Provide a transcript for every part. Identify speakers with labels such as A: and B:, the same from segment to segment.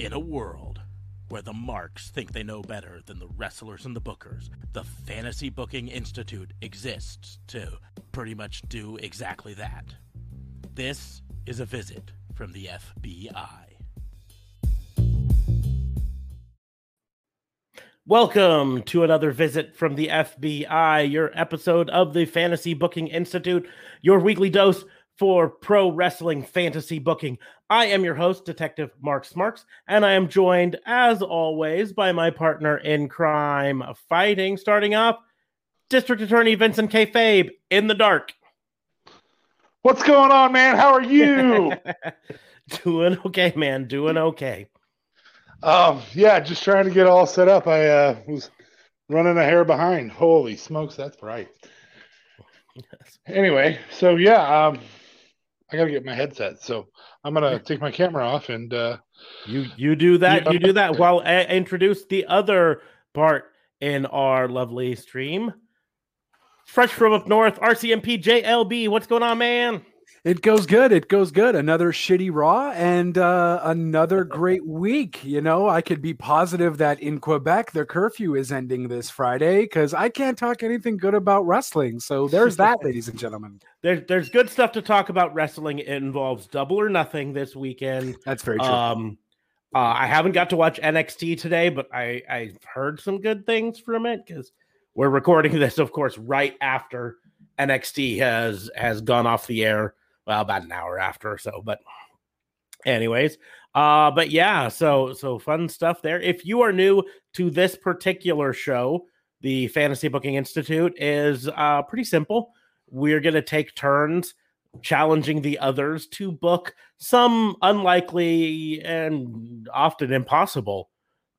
A: In a world where the marks think they know better than the wrestlers and the bookers, the Fantasy Booking Institute exists to pretty much do exactly that. This is a visit from the FBI. Welcome to another visit from the FBI, your episode of the Fantasy Booking Institute, your weekly dose for pro wrestling fantasy booking. I am your host, Detective Mark Smarks, and I am joined, as always, by my partner in crime fighting. Starting off, District Attorney Vincent K. Fabe in the dark.
B: What's going on, man? How are you?
A: Doing okay, man. Doing okay.
B: Um, yeah, just trying to get all set up. I uh, was running a hair behind. Holy smokes, that's right. Yes. Anyway, so yeah, um, I gotta get my headset. So I'm gonna take my camera off and uh,
A: you you do that. You do that while I introduce the other part in our lovely stream. Fresh from up north, RCMP JLB. What's going on, man?
C: It goes good. It goes good. Another shitty Raw and uh, another great week. You know, I could be positive that in Quebec, the curfew is ending this Friday because I can't talk anything good about wrestling. So there's that, ladies and gentlemen.
A: There's there's good stuff to talk about wrestling. It involves double or nothing this weekend.
C: That's very true.
A: Um, uh, I haven't got to watch NXT today, but I I've heard some good things from it because we're recording this, of course, right after NXT has has gone off the air well about an hour after or so but anyways uh but yeah so so fun stuff there. If you are new to this particular show the fantasy booking institute is uh pretty simple. We're going to take turns challenging the others to book some unlikely and often impossible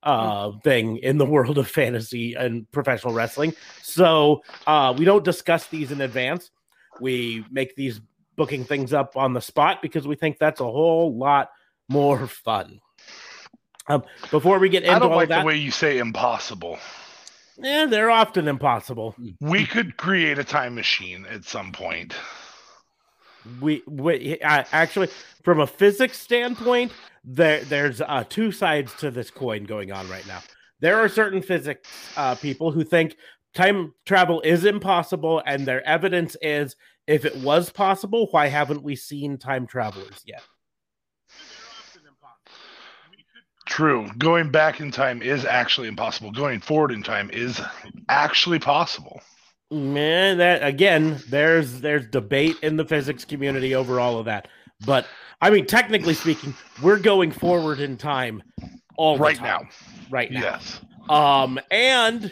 A: uh thing in the world of fantasy and professional wrestling. So uh we don't discuss these in advance. We make these booking things up on the spot because we think that's a whole lot more fun. Um, before we get into that,
B: I don't like
A: that,
B: the way you say impossible.
A: Yeah, they're often impossible.
B: We could create a time machine at some point.
A: We, we uh, actually, from a physics standpoint, there there's uh, two sides to this coin going on right now. There are certain physics uh, people who think time travel is impossible, and their evidence is if it was possible, why haven't we seen time travelers yet?
B: True. Going back in time is actually impossible. Going forward in time is actually possible.
A: Man, that again, there's there's debate in the physics community over all of that. But I mean, technically speaking, we're going forward in time all
B: right
A: time,
B: now.
A: Right now.
B: Yes.
A: Um, and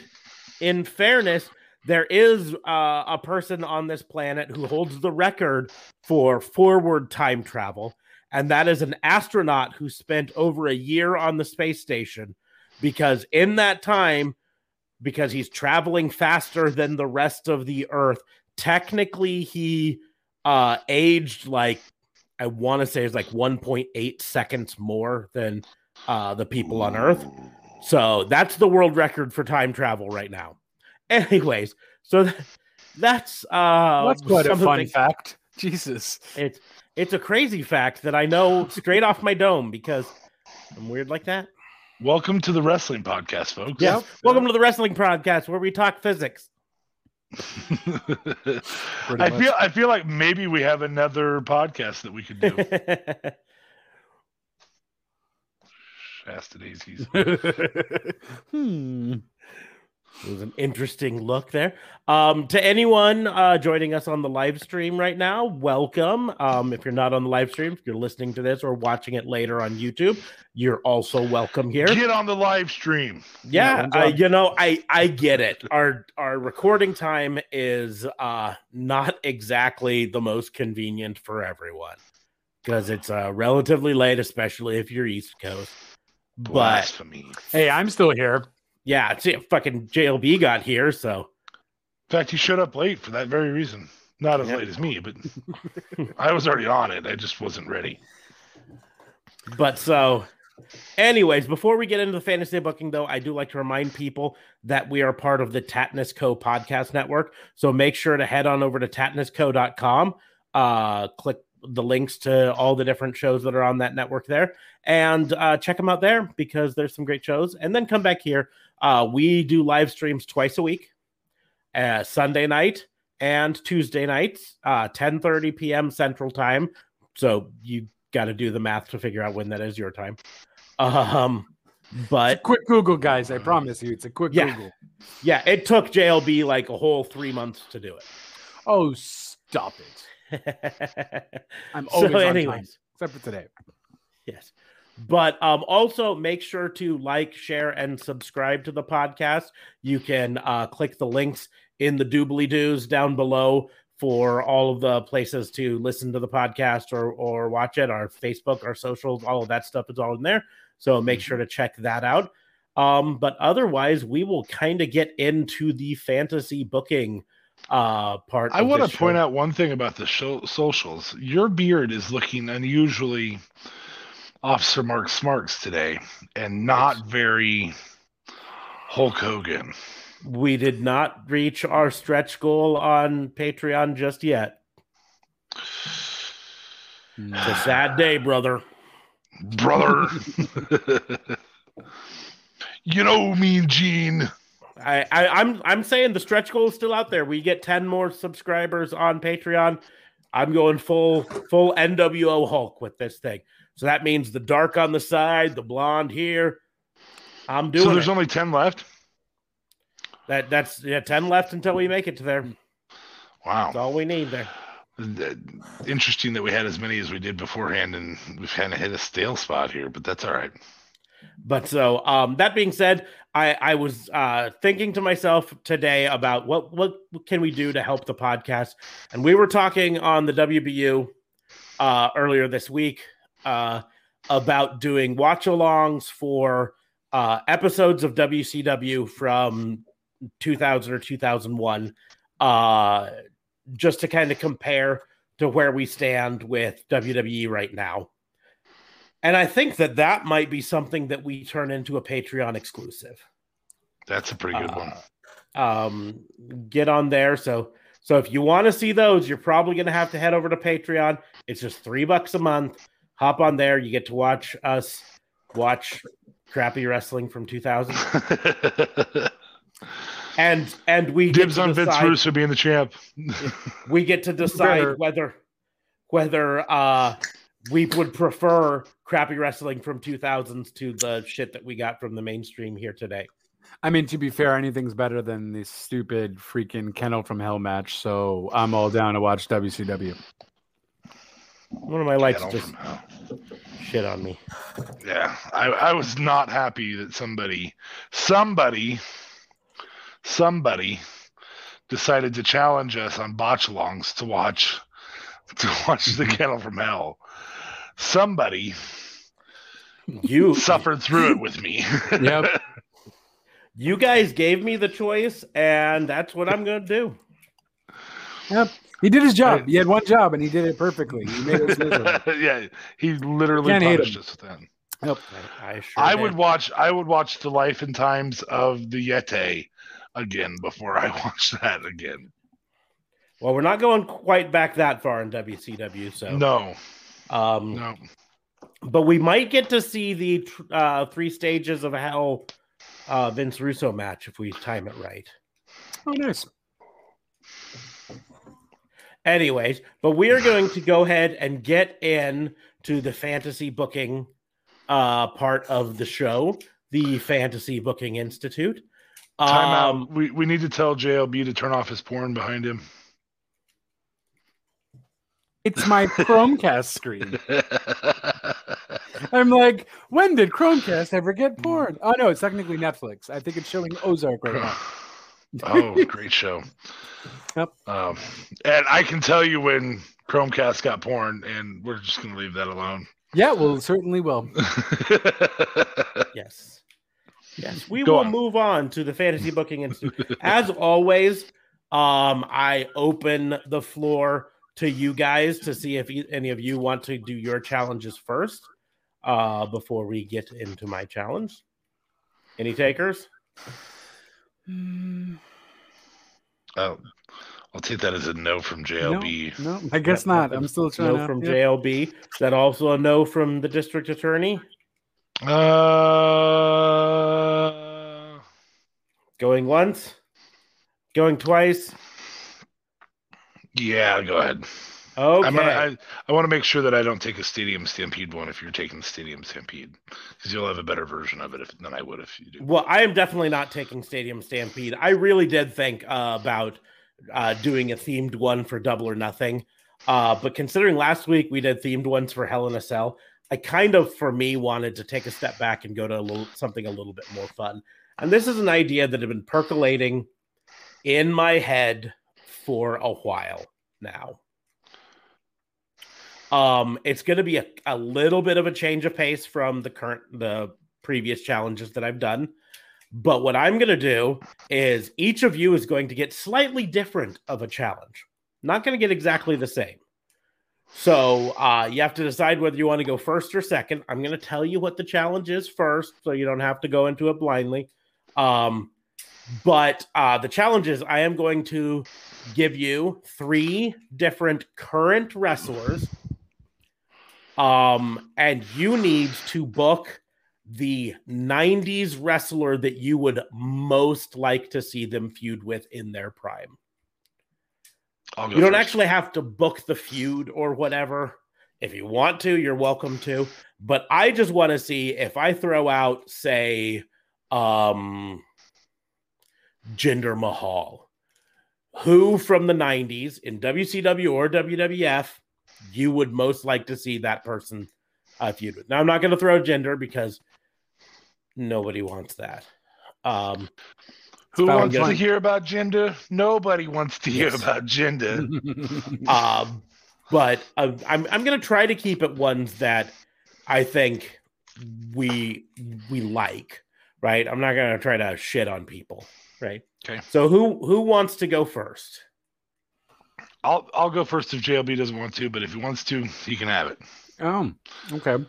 A: in fairness, there is uh, a person on this planet who holds the record for forward time travel, and that is an astronaut who spent over a year on the space station because in that time, because he's traveling faster than the rest of the Earth, technically he uh, aged like I want to say it's like 1.8 seconds more than uh, the people on Earth. So that's the world record for time travel right now. Anyways, so that's uh
C: that's quite a fun fact. Jesus.
A: It's it's a crazy fact that I know straight off my dome because I'm weird like that.
B: Welcome to the wrestling podcast, folks.
A: Yes. Yep. Welcome to the wrestling podcast where we talk physics.
B: I feel I feel like maybe we have another podcast that we could do. Shasta daisies.
A: hmm. It was an interesting look there. Um, to anyone uh, joining us on the live stream right now, welcome. Um, if you're not on the live stream, if you're listening to this or watching it later on YouTube, you're also welcome here.
B: Get on the live stream.
A: Yeah, uh, you know, I I get it. Our our recording time is uh, not exactly the most convenient for everyone because it's uh, relatively late, especially if you're East Coast.
B: Blasphemy.
C: But hey, I'm still here.
A: Yeah, see, fucking JLB got here, so.
B: In fact, he showed up late for that very reason. Not as yep. late as me, but I was already on it. I just wasn't ready.
A: But so, anyways, before we get into the fantasy booking, though, I do like to remind people that we are part of the Tatnus Co podcast network. So make sure to head on over to tatnusco.com, uh, click the links to all the different shows that are on that network there, and uh, check them out there because there's some great shows. And then come back here. Uh, we do live streams twice a week, uh, Sunday night and Tuesday nights, uh, 10:30 p.m. Central Time. So you got to do the math to figure out when that is your time. Um, but
C: quick Google, guys. I promise you, it's a quick
A: Yeah.
C: Google.
A: yeah, it took JLB like a whole three months to do it.
C: Oh, stop it! I'm
A: so,
C: always on time, except for today.
A: yes. But um, also make sure to like, share, and subscribe to the podcast. You can uh, click the links in the doobly doos down below for all of the places to listen to the podcast or or watch it. Our Facebook, our socials, all of that stuff is all in there. So make sure to check that out. Um, but otherwise, we will kind of get into the fantasy booking uh part.
D: I want to point out one thing about the show, socials. Your beard is looking unusually Officer Mark Smarks today, and not very Hulk Hogan.
A: we did not reach our stretch goal on Patreon just yet. It's a sad day, brother.
D: Brother. you know me Gene.
A: I, I I'm I'm saying the stretch goal is still out there. We get 10 more subscribers on Patreon. I'm going full full NWO Hulk with this thing. So that means the dark on the side, the blonde here. I'm doing
D: So there's
A: it.
D: only 10 left?
A: that that's yeah, 10 left until we make it to there.
D: Wow, that's
A: all we need there.
D: Interesting that we had as many as we did beforehand, and we've kind of hit a stale spot here, but that's all right.
A: But so um that being said, I I was uh thinking to myself today about what what can we do to help the podcast. And we were talking on the WBU uh earlier this week uh about doing watch-alongs for uh episodes of WCW from 2000 or 2001 uh just to kind of compare to where we stand with WWE right now. And I think that that might be something that we turn into a Patreon exclusive.
D: That's a pretty good one.
A: Uh, um, get on there. So, so if you want to see those, you're probably going to have to head over to Patreon. It's just three bucks a month. Hop on there. You get to watch us watch crappy wrestling from 2000, and and we
D: Dibs
A: to
D: on Vince
A: decide-
D: Russo being the champ.
A: we get to decide
C: Better.
A: whether whether uh we would prefer crappy wrestling from 2000s to the shit that we got from the mainstream here today.
C: I mean, to be fair, anything's better than this stupid freaking Kennel from Hell match. So I'm all down to watch WCW.
A: One of my lights
D: Kettle
A: just shit on me.
D: Yeah, I, I was not happy that somebody, somebody, somebody decided to challenge us on botchalongs to watch, to watch the Kennel from Hell. Somebody
A: You
D: suffered through it with me.
C: Yep.
A: you guys gave me the choice, and that's what I'm gonna do.
C: Yep. He did his job. He had one job and he did it perfectly. He made us miserable.
D: yeah, he literally
C: Can't hate
D: punished
C: him.
D: us with that.
C: Yep.
A: I, I sure
D: I would watch. I would watch the life and times of the Yeti again before I watch that again.
A: Well, we're not going quite back that far in WCW, so
D: No,
A: um,
D: no.
A: but we might get to see the uh, three stages of hell uh, Vince Russo match if we time it right.
C: Oh, nice.
A: Anyways, but we are going to go ahead and get in to the fantasy booking uh, part of the show, the Fantasy Booking Institute.
D: Time
A: Um,
D: out. We we need to tell JLB to turn off his porn behind him.
C: It's my Chromecast screen. I'm like, when did Chromecast ever get porn? Oh no, it's technically Netflix. I think it's showing Ozark right now.
D: oh, great show.
C: Yep.
D: Um, and I can tell you when Chromecast got porn, and we're just gonna leave that alone.
C: Yeah, well, certainly will.
A: Yes. Yes, we
D: Go
A: will
D: on.
A: move on to the Fantasy Booking Institute. As always, um, I open the floor to you guys to see if e- any of you want to do your challenges first uh, before we get into my challenge. Any takers?
D: Uh,
B: I'll take that as a no from JLB.
C: No, no I guess
A: Yeah,
C: not. I'm still trying
A: No
C: to.
A: from
C: yeah.
A: JLB. Is that also a no from the district attorney?
B: Uh,
A: Going once? Going twice?
B: yeah, go ahead.
A: Okay.
B: I'm gonna, I, I want to make sure that I don't take a Stadium Stampede one if you're taking Stadium Stampede, because you'll have a better version of it if, than I would if you do.
A: Well, I am definitely not taking Stadium Stampede. I really did think uh, about uh, doing a themed one for Double or Nothing. Uh, but considering last week we did themed ones for Hell in a Cell, I kind of, for me, wanted to take a step back and go to a little something a little bit more fun. And this is an idea that had been percolating in my head for a while now. Um, it's going to be a, a little bit of a change of pace from the current, the previous challenges that I've done. But what I'm going to do is each of you is going to get slightly different of a challenge. Not going to get exactly the same. So uh, you have to decide whether you want to go first or second. I'm going to tell you what the challenge is first, so you don't have to go into it blindly. Um, but uh, the challenge is I am going to give you three different current wrestlers um, and you need to book the 90s wrestler that you would most like to see them feud with in their prime. You don't
B: first.
A: actually have to book the feud or whatever. If you want to, you're welcome to. But I just want to see if I throw out, say, um, Jinder Mahal, who from the 90s in WCW or WWF you would most like to see that person uh, feud with. Now, I'm not going to throw gender because nobody wants that. Um,
B: Who
C: Found
B: wants to
C: fun.
B: hear about gender? Nobody wants to hear
A: Yes.
B: about gender.
A: um, but uh, I'm I'm going to try to keep it ones that I think we we like. Right? I'm not going to try to shit on people. Right?
B: Okay.
A: So who who wants to go first?
B: I'll I'll go first if JLB doesn't want to, but if he wants to, he can have it.
C: oh, okay.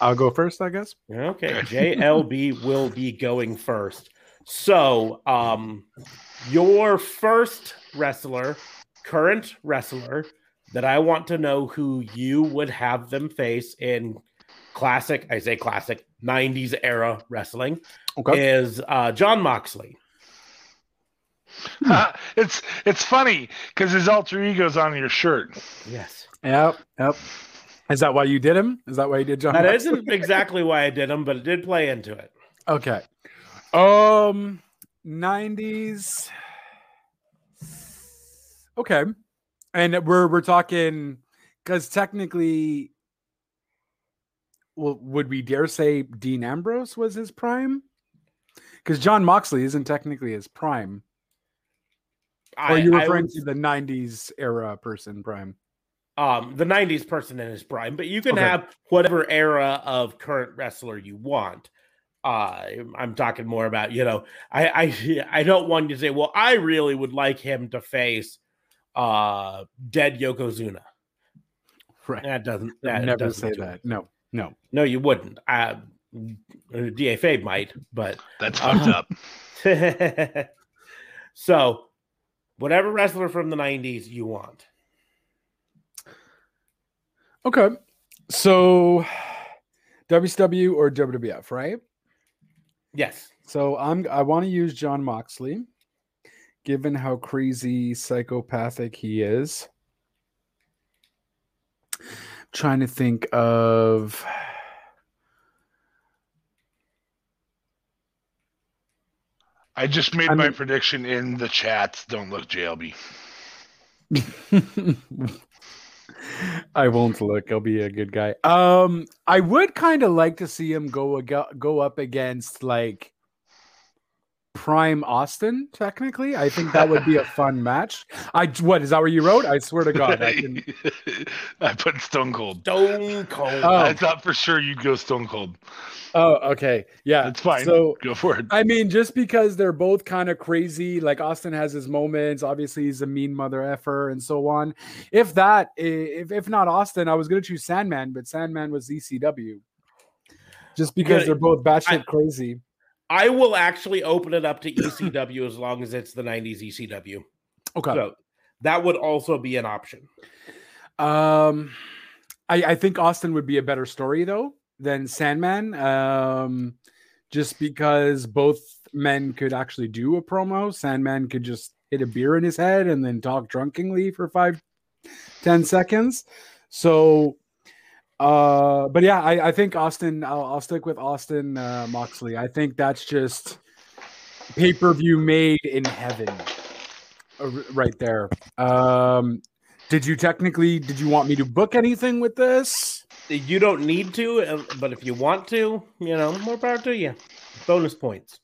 C: I'll go first, I guess.
A: Okay,
B: Okay.
A: JLB will be going first. So, um, your first wrestler, current wrestler that I want to know who you would have them face in classic, I say classic 90s era wrestling
C: Okay.
A: is uh, Jon Moxley.
B: it's it's funny because his alter ego's on your shirt.
A: Yes.
C: Yep. Yep. Is that why you did him? Is that why you did Jon?
A: That
C: Moxley?
A: isn't exactly why I did him, but it did play into it.
C: Okay. Um 90s. Okay. And we're we're talking cuz technically well would we dare say Dean Ambrose was his prime? Cuz Jon Moxley isn't technically his prime. Or
A: I,
C: are you
A: I
C: referring
A: would-
C: to the 90s era person prime?
A: um the 90s person in his prime but you can
C: Okay.
A: have whatever era of current wrestler you want uh i'm talking more about you know i i i don't want you to say well i really would like him to face uh dead yokozuna
C: Right.
A: that doesn't that
C: Never
A: doesn't
C: say
A: do it.
C: that. No. No.
A: no you wouldn't uh da Fabe might but
B: That's
A: Uh-huh.
B: up.
A: so whatever wrestler from the 90s you want
C: Okay. So WCW or WWF, right?
A: yes
C: So I'm I want to use Jon Moxley, given how crazy psychopathic he is. Trying to think of
B: I just made
C: I
B: my prediction in the chat. Don't look JLB.
C: I won't look. I'll be a good guy. Um, I would kind of like to see him go ag- go up against like Prime Austin. Technically, I think that would be a fun match. I what is that where you wrote? I swear to God, I can.
B: I put Stone Cold.
A: stone cold
C: Oh.
B: I thought for sure you'd go Stone Cold.
C: Oh, okay, yeah,
B: That's fine.
C: So
B: Go for it.
C: I mean, just because they're both kind of crazy, like Austin has his moments. Obviously, he's a mean mother effer and so on. If that, if if not Austin, I was gonna choose Sandman, but Sandman was ECW. Just because
A: Yeah,
C: they're both batshit
A: I-
C: crazy.
A: I will actually open it up to ECW as long as it's the 90s ECW.
C: Okay.
A: So that would also be an option.
C: Um, I, I think Austin would be a better story though than Sandman. Um, just because both men could actually do a promo. Sandman could just hit a beer in his head and then talk drunkenly for five, ten seconds. So, uh, but yeah, I, I think Austin. I'll, I'll stick with Austin uh, Moxley. I think that's just pay per view made in heaven, uh, right there. Um, did you technically? Did you want me to book anything with this?
A: You don't need to, uh, but if you want to, you know, more power to you. Bonus points.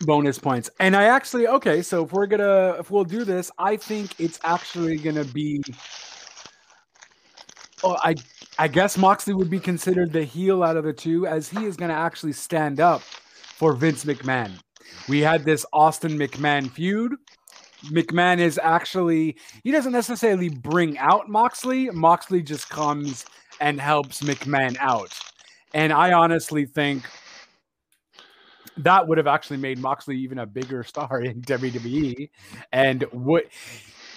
C: Bonus points. And I actually okay, so if we're gonna if we'll do this, I think it's actually gonna be Oh, I I guess Moxley would be considered the heel out of the two, as he is gonna actually stand up for Vince McMahon. We had this Austin McMahon feud. McMahon is actually he doesn't necessarily bring out Moxley. Moxley just comes and helps McMahon out. And I honestly think that would have actually made Moxley even a bigger star in WWE. And what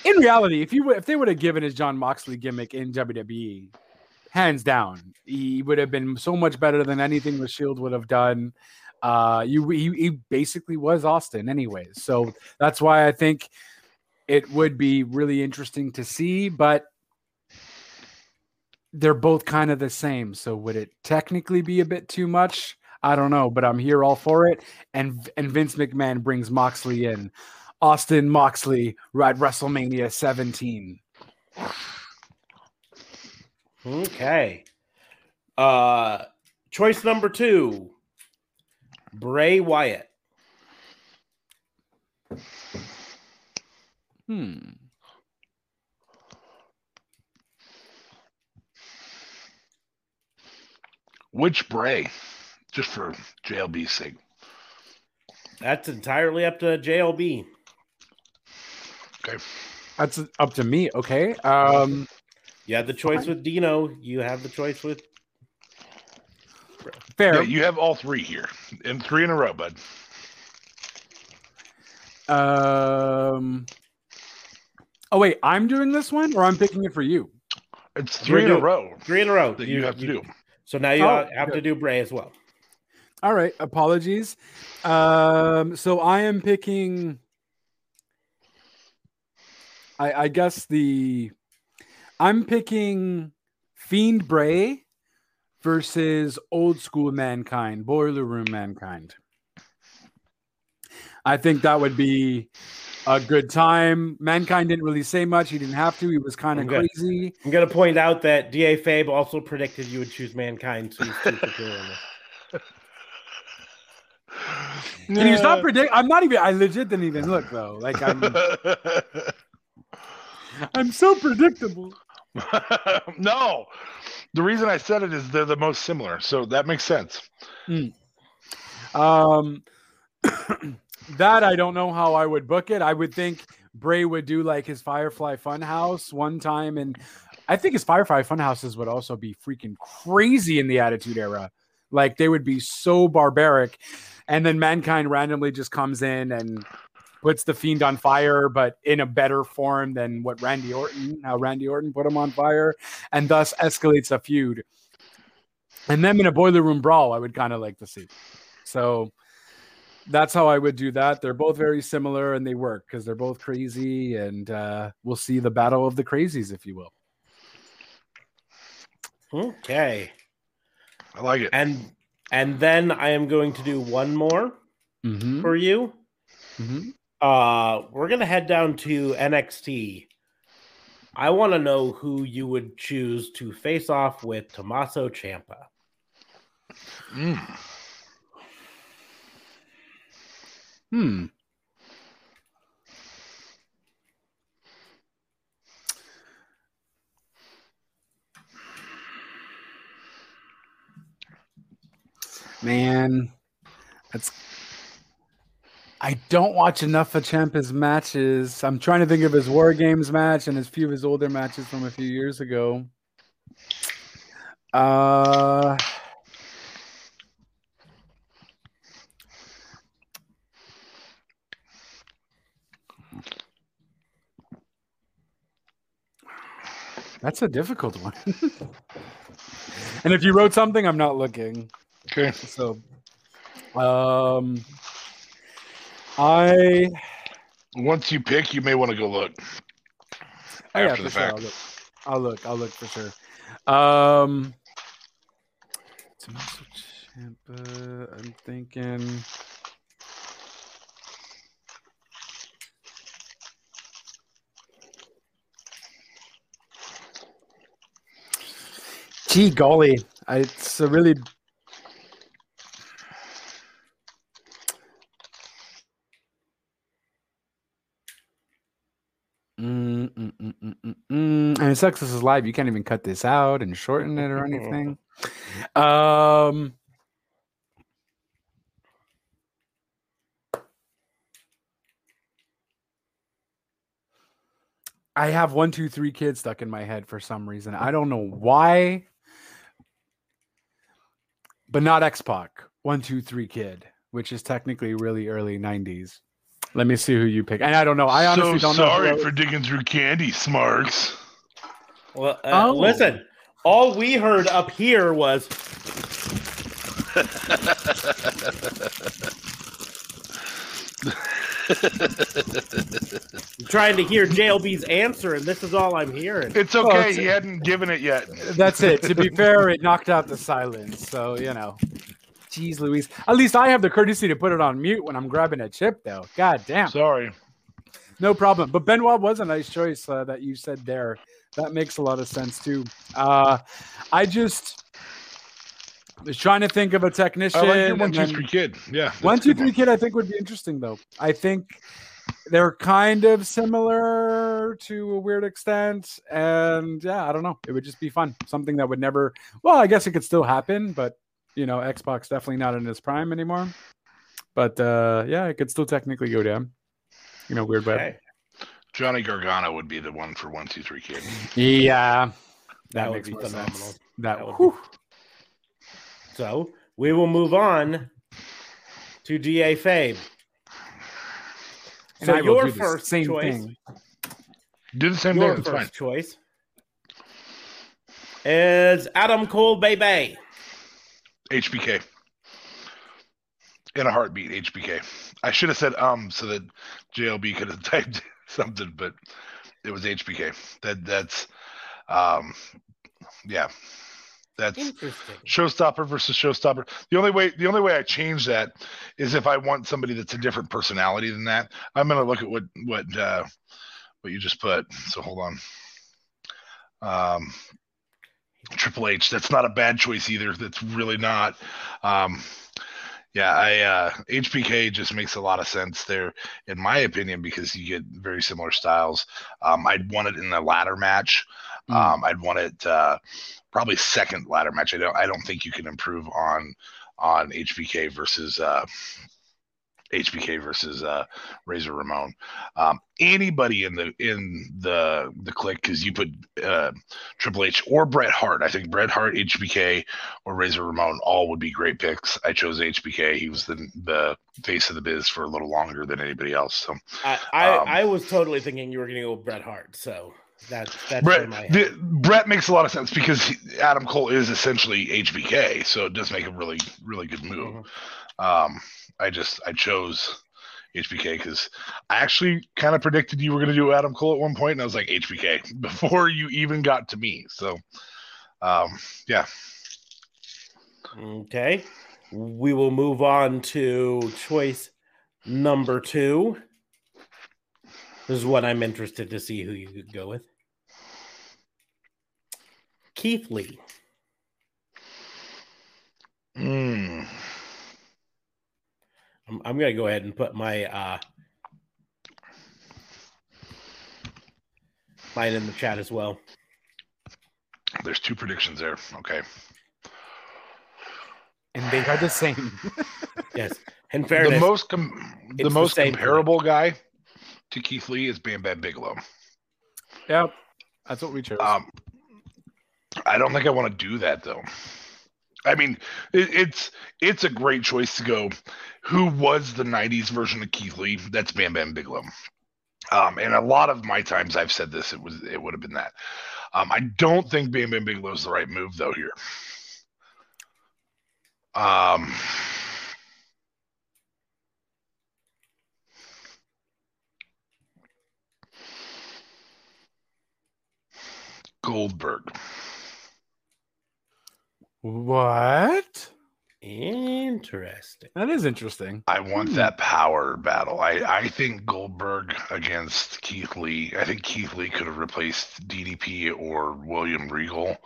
C: in reality, if you if they would have given his Jon Moxley gimmick in WWE, hands down, he would have been so much better than anything the Shield would have done. Uh, you he, he basically was Austin, anyways. So that's why I think it would be really interesting to see, but they're both kind of the same. So would it technically be a bit too much? I don't know, but I'm here all for it. And and Vince McMahon brings Moxley in. Austin Moxley at WrestleMania 17.
A: Okay. Uh choice number 2. Bray Wyatt.
C: Hmm.
B: Which Bray? Just for JLB's sake.
A: That's entirely up to JLB.
B: Okay.
C: That's up to me. Okay. Um,
A: you have the choice with Dino. You have the choice with.
C: Fair.
B: Yeah, you have all three here, and three in a row, bud.
C: Um. Oh wait, I'm doing this one, or I'm picking it for you.
B: It's 3 in a row.
A: Three in a row
B: that you, you have to you, do.
A: So now you oh, have good. to do Bray as well.
C: All right. Apologies. Um. So I am picking. I, I guess the I'm picking Fiend Bray versus old school mankind, boiler room mankind. I think that would be a good time. Mankind didn't really say much. He didn't have to. He was kind of crazy.
A: I'm going to point out that DA Fabe also predicted you would choose Mankind. So he's
C: Can you stop predict? I'm not even. I legit didn't even look though. Like I'm. I'm so predictable.
B: no, the reason I said it is they're the most similar, so that makes sense.
C: Mm. Um, that I don't know how I would book it. I would think Bray would do like his Firefly Funhouse one time, and I think his Firefly Funhouses would also be freaking crazy in the Attitude Era. Like they would be so barbaric, and then Mankind randomly just comes in and puts the Fiend on fire, but in a better form than what Randy Orton, how Randy Orton put him on fire, and thus escalates a feud. And then in a boiler room brawl, I would kind of like to see. So that's how I would do that. They're both very similar and they work because they're both crazy, and uh, we'll see the battle of the crazies, if you will.
A: Okay,
B: I like it.
A: And and then I am going to do one more
C: mm-hmm.
A: for you.
C: Mm-hmm.
A: Uh, we're gonna head down to NXT. I want to know who you would choose to face off with Tommaso Ciampa.
B: Mm.
C: Hmm. Man, that's I don't watch enough of Ciampa's matches. I'm trying to think of his War Games match and his few of his older matches from a few years ago. Uh, that's a difficult one. and if you wrote something, I'm not looking.
D: Okay.
C: So, um. I
D: Once you pick, you may want to go look
C: oh, yeah,
D: after
C: for
D: the
C: sure. I'll
D: fact.
C: look. I'll look. I'll look for sure. Um, Tommaso Ciampa, I'm thinking. Gee golly, I, it's a really Mm, mm, mm, mm, mm, mm. And it sucks this is live. You can't even cut this out and shorten it or anything. Um, I have one, two, three kids stuck in my head for some reason. I don't know why, but not X Pac. One, two, three kid, which is technically really early 90s. Let me see who you pick. And I don't know. I honestly
D: so
C: don't know.
D: sorry
C: I was-
D: for digging through candy, Smarks.
A: Well, uh,
C: Oh.
A: listen. All we heard up here was trying to hear JLB's answer, and this is all I'm hearing.
D: It's
C: Well,
D: okay.
C: it's-
D: he hadn't given it yet.
C: That's it. To be fair, it knocked out the silence. So, you know. Jeez Louise. At least I have the courtesy to put it on mute when I'm grabbing a chip, though. God damn.
D: Sorry.
C: No problem. But Benoit was a nice choice uh, that you said there. That makes a lot of sense, too. Uh, I just was trying to think of a technician.
D: I like your
C: and
D: one, two,
C: then-
D: three kid. Yeah. that's
C: One,
D: a
C: two,
D: good
C: three kid, I think would be interesting though. I think they're kind of similar to a weird extent, and yeah, I don't know. It would just be fun. Something that would never. Well, I guess it could still happen, but you know, X-Pac definitely not in its prime anymore. But uh yeah, it could still technically go down. You know, weird web.
A: Okay.
D: Johnny Gargano would be the one for one, two, three kid.
C: Yeah, that,
A: That would
C: makes
A: be
C: more
A: phenomenal.
C: sense. That,
A: That would
C: whew.
A: So we will move on to DA Fabe.
C: And
A: So
C: I will
A: your
C: do the
A: first
C: same
A: choice,
C: thing.
D: Do the same
A: your
D: thing.
A: first
D: It's fine.
A: choice is Adam Cole Baby.
D: HBK. In a heartbeat, HBK. I should have said um so that JLB could have typed something, but it was HBK. That that's um yeah. That's
A: Interesting.
D: showstopper versus showstopper. The only way the only way I change that is if I want somebody that's a different personality than that. I'm gonna look at what what uh what you just put. So hold on. Um Triple H, that's not a bad choice either. That's really not. Um yeah, I uh HBK just makes a lot of sense there, in my opinion, because you get very similar styles. Um, I'd want it in a ladder match.
C: Mm.
D: Um, I'd want it uh, probably second ladder match. I don't I don't think you can improve on on HBK versus uh, HBK versus uh, Razor Ramon. Um, anybody in the in the the Kliq because you put uh, Triple H or Bret Hart. I think Bret Hart, HBK, or Razor Ramon all would be great picks. I chose HBK. He was the the face of the biz for a little longer than anybody else. So
A: I, I,
D: Um,
A: I was totally thinking you were going to go with Bret Hart. So that, that's Bret,
D: the, Bret makes a lot of sense because he, Adam Cole is essentially HBK, so it does make a really, really good move.
A: Mhm.
D: Um, I just I chose HBK because I actually kind of predicted you were going to do Adam Cole at one point, and I was like HBK before you even got to me. So, um, yeah,
A: Okay. We will move on to choice number two. This is what I'm interested to see who you could go with. Keith Lee.
D: Mm.
A: I'm, I'm going to go ahead and put my uh, mine in the chat as well.
D: there's two predictions there. Okay,
C: And they are the same.
A: Yes. In fairness,
D: the most com- the
A: the
D: most
A: same
D: comparable guy to Keith Lee is Bam Bam Bigelow.
C: yep. That's what we chose.
D: Um, I don't think I want to do that though. I mean, it, it's it's a great choice to go. Who was the '90s version of Keith Lee? That's Bam Bam Bigelow. Um, and a lot of my times I've said this, it was it would have been that. Um, I don't think Bam Bam Bigelow is the right move though here. Um, Goldberg.
C: What?
A: Interesting.
C: That is interesting.
D: I want that power battle. I, I think Goldberg against Keith Lee. I think Keith Lee could have replaced DDP or William Regal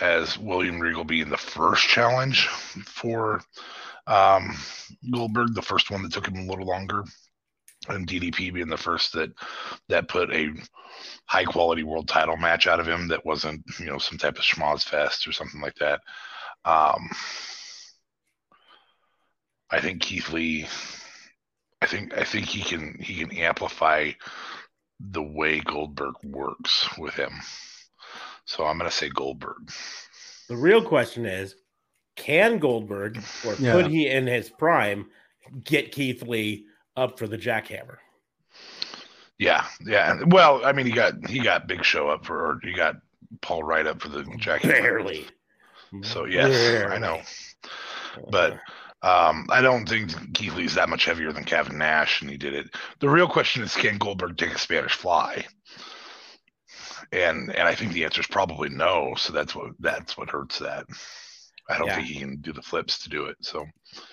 D: as William Regal being the first challenge for um, Goldberg, the first one that took him a little longer, and DDP being the first that that put a high quality world title match out of him that wasn't you know some type of schmoz fest or something like that. Um, I think Keith Lee. I think I think he can he can amplify the way Goldberg works with him. So I'm going to say Goldberg.
A: The real question is, can Goldberg or
C: Yeah.
A: could he in his prime get Keith Lee up for the jackhammer?
D: Yeah, yeah. Well, I mean, he got he got Big Show up for, or he got Paul Wright up for the jacket.
A: Barely.
D: So yes, I know. But um, I don't think Keith Lee's that much heavier than Kevin Nash, and he did it. The real question is, can Goldberg take a Spanish fly? And and I think the answer is probably no. So that's what that's what hurts that. I don't
A: Yeah.
D: think he can do the flips to do it. So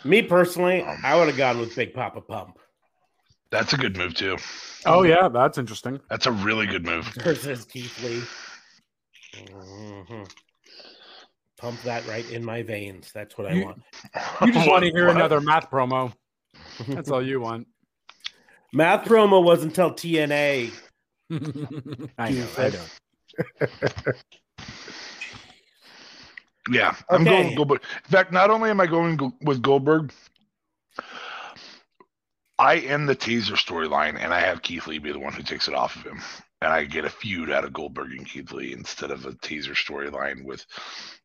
A: me personally,
D: Um,
A: I would have gone with Big Papa Pump
D: that's a good move too.
C: Oh yeah, that's interesting.
D: That's a really good move.
A: versus Keith Lee. Mhm. Pump that right in my veins. That's what I
C: You-
A: want.
C: You just want to hear
D: What?
C: another math promo. That's all you want.
A: Math promo was until TNA.
C: I know. I know.
D: Yeah, I'm
A: Okay.
D: going Goldberg. In fact, not only am I going with Goldberg, I end the teaser storyline and I have Keith Lee be the one who takes it off of him. And I get a feud out of Goldberg and Keith Lee instead of a teaser storyline with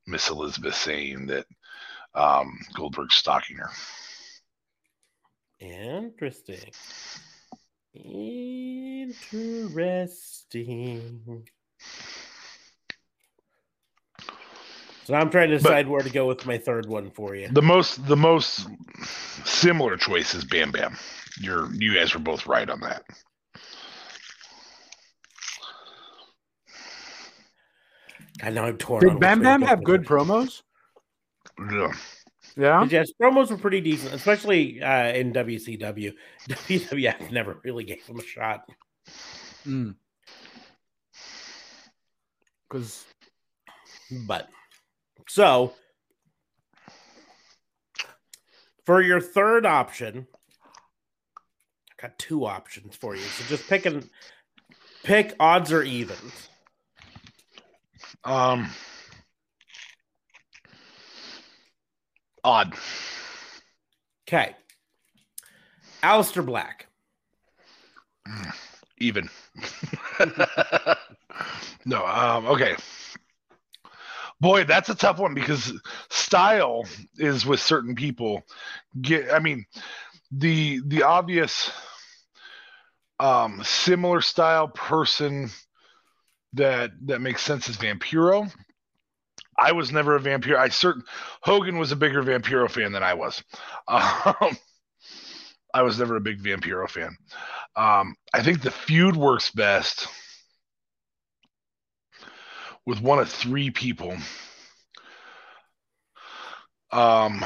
D: Miss Elizabeth saying that um, Goldberg's stalking her.
A: Interesting. Interesting. So I'm trying to
D: But-
A: decide where to go with my third one for you.
D: The most the most similar choice is Bam Bam. You're you guys were both right on that.
A: I know I'm torn.
C: Did Bam
A: which way to
C: Bam have good promos?
D: Yeah.
C: Yeah.
A: Yes, promos were pretty decent, especially uh, in WCW. WWF never really gave him a shot.
C: Because
A: But so for your third option, I got two options for you. So just pick an pick odds or evens.
D: Um odd.
A: Okay. Aleister Black.
D: even. no, um, okay. Boy, that's a tough one because style is with certain people. Get, I mean, the the obvious um, similar style person that that makes sense is Vampiro. I was never a Vampiro. I certain Hogan was a bigger Vampiro fan than I was. Um, I was never a big Vampiro fan. Um, I think the feud works best with one of three people. Um,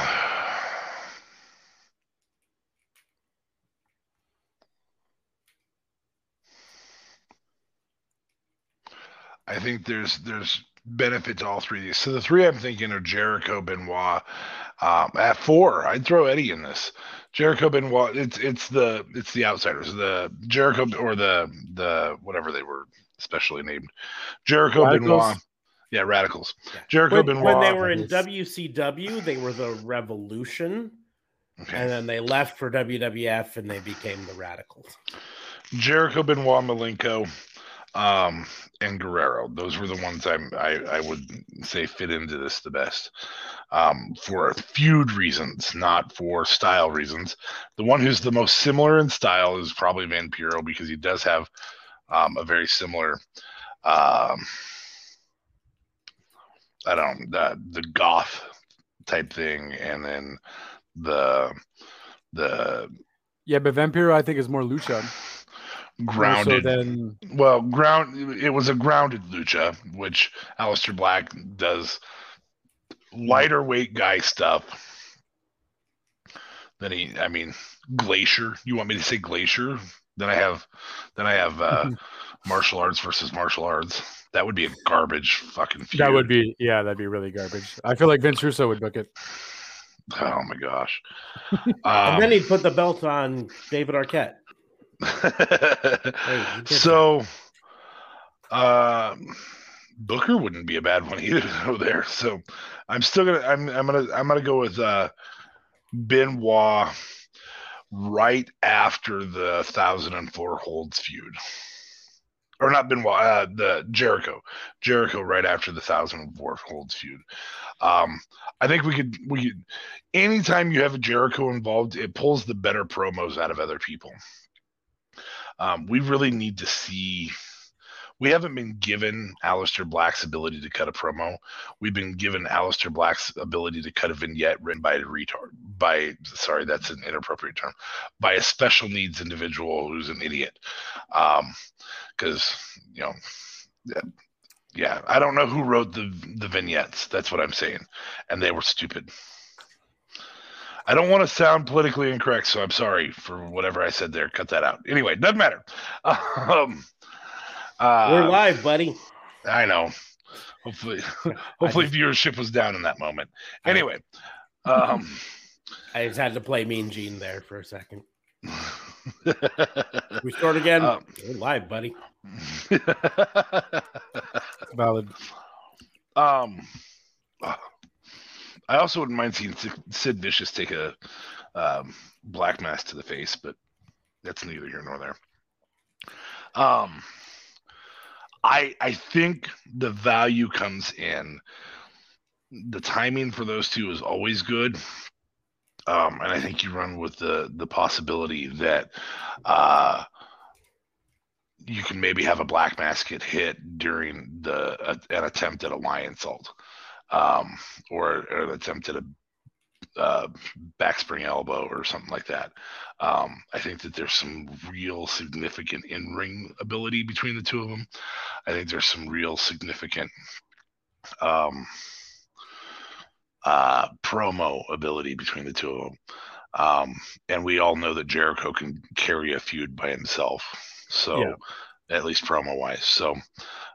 D: I think there's there's benefit to all three of these. So the three I'm thinking are Jericho, Benoit. Um, at four, I'd throw Eddie in this. Jericho Benoit. It's it's the it's the outsiders. The Jericho or the the whatever they were specially named. Jericho
C: Radicals?
D: Benoit. Yeah, radicals.
A: Yeah.
D: Jericho
A: When,
D: Benoit.
A: when they were in
C: is-
A: WCW, they were the Revolution,
D: okay.
A: and then they left for WWF and they became the Radicals.
D: Jericho Benoit Malenko um and Guerrero. Those were the ones I'm I, I would say fit into this the best. Um for feud reasons, not for style reasons. The one who's the most similar in style is probably Vampiro because he does have um a very similar um I don't the the goth type thing, and then the the
C: Yeah, but Vampiro I think is more lucha. More
D: grounded.
C: So then
D: well, ground. It was a grounded lucha, which Aleister Black does lighter weight guy stuff. Then he, I mean, Glacier. You want me to say Glacier? Then I have, then I have uh, martial arts versus martial arts. That would be a garbage fucking feud.
C: that would be yeah, that'd be really garbage. I feel like Vince Russo would book it.
D: Oh my gosh.
A: and
D: Um,
A: then he'd put the belt on David Arquette. Hey,
D: so, uh, Booker wouldn't be a bad one either though there. So, I'm still gonna I'm I'm gonna I'm gonna go with uh, Benoit right after the thousand and four holds feud, or not Benoit, uh, the Jericho, Jericho right after the thousand and four holds feud. Um, I think we could we could, anytime you have a Jericho involved, it pulls the better promos out of other people. Um, we really need to see. We haven't been given Aleister Black's ability to cut a promo. We've been given Aleister Black's ability to cut a vignette written by a retard. By sorry, that's an inappropriate term. By a special needs individual who's an idiot. Um, because you know, yeah, yeah, I don't know who wrote the the vignettes. That's what I'm saying, and they were stupid. I don't want to sound politically incorrect, so I'm sorry for whatever I said there. Cut that out. Anyway, doesn't matter. Um, uh,
A: We're live, buddy.
D: I know. Hopefully, hopefully viewership was down in that moment. Anyway, um,
A: I just had to play Mean Gene there for a second. We start again.
D: Um,
A: We're live, buddy.
C: Valid.
D: um, I also wouldn't mind seeing Sid- Vicious take a um, Black Mass to the face, but that's neither here nor there. Um, I I think the value comes in the timing for those two is always good. Um, and I think you run with the the possibility that uh, you can maybe have a Black Mass get hit during the uh, an attempt at a Lionsault, um, or, or an attempt at a uh, backspring elbow or something like that. Um, I think that there's some real significant in ring ability between the two of them. I think there's some real significant um, uh, promo ability between the two of them. Um, and we all know that Jericho can carry a feud by himself. So,
C: Yeah.
D: at least promo wise. So,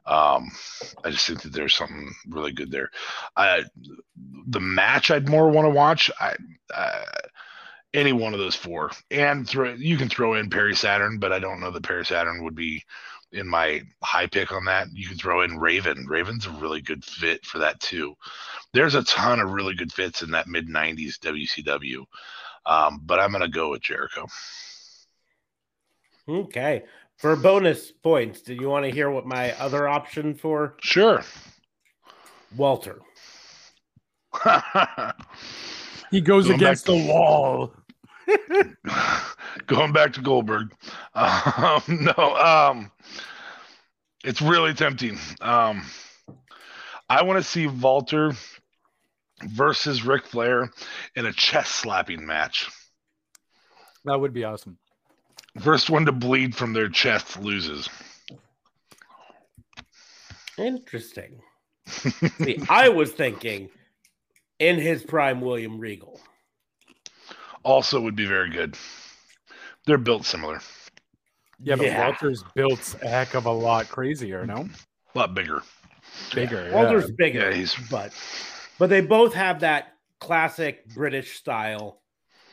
D: um, I just think that there's something really good there. The match I'd more want to watch, I, uh, any one of those four, and throw you can throw in Perry Saturn, but I don't know that Perry Saturn would be in my high pick on that. You can throw in Raven. Raven's a really good fit for that too. There's a ton of really good fits in that mid '90s WCW, um, but I'm gonna go with Jericho.
A: Okay. For bonus points, do you want to hear what my other option for
D: Sure.
A: Walter?
C: He goes
D: Going
C: against
D: back
C: the wall.
D: Going back to Goldberg. Um, no, um, it's really tempting. Um, I want to see Walter versus Ric Flair in a chest slapping match.
C: That would be awesome.
D: First one to bleed from their chest loses.
A: Interesting. See, I was thinking in his prime, William Regal.
D: Also would be very good. They're built similar,
C: Yeah, but
A: Yeah.
C: Walter's built a heck of a lot crazier, no?
D: a lot bigger.
C: Bigger. yeah.
A: Walter's bigger,
D: Yeah, he's-
A: but but they both have that classic British style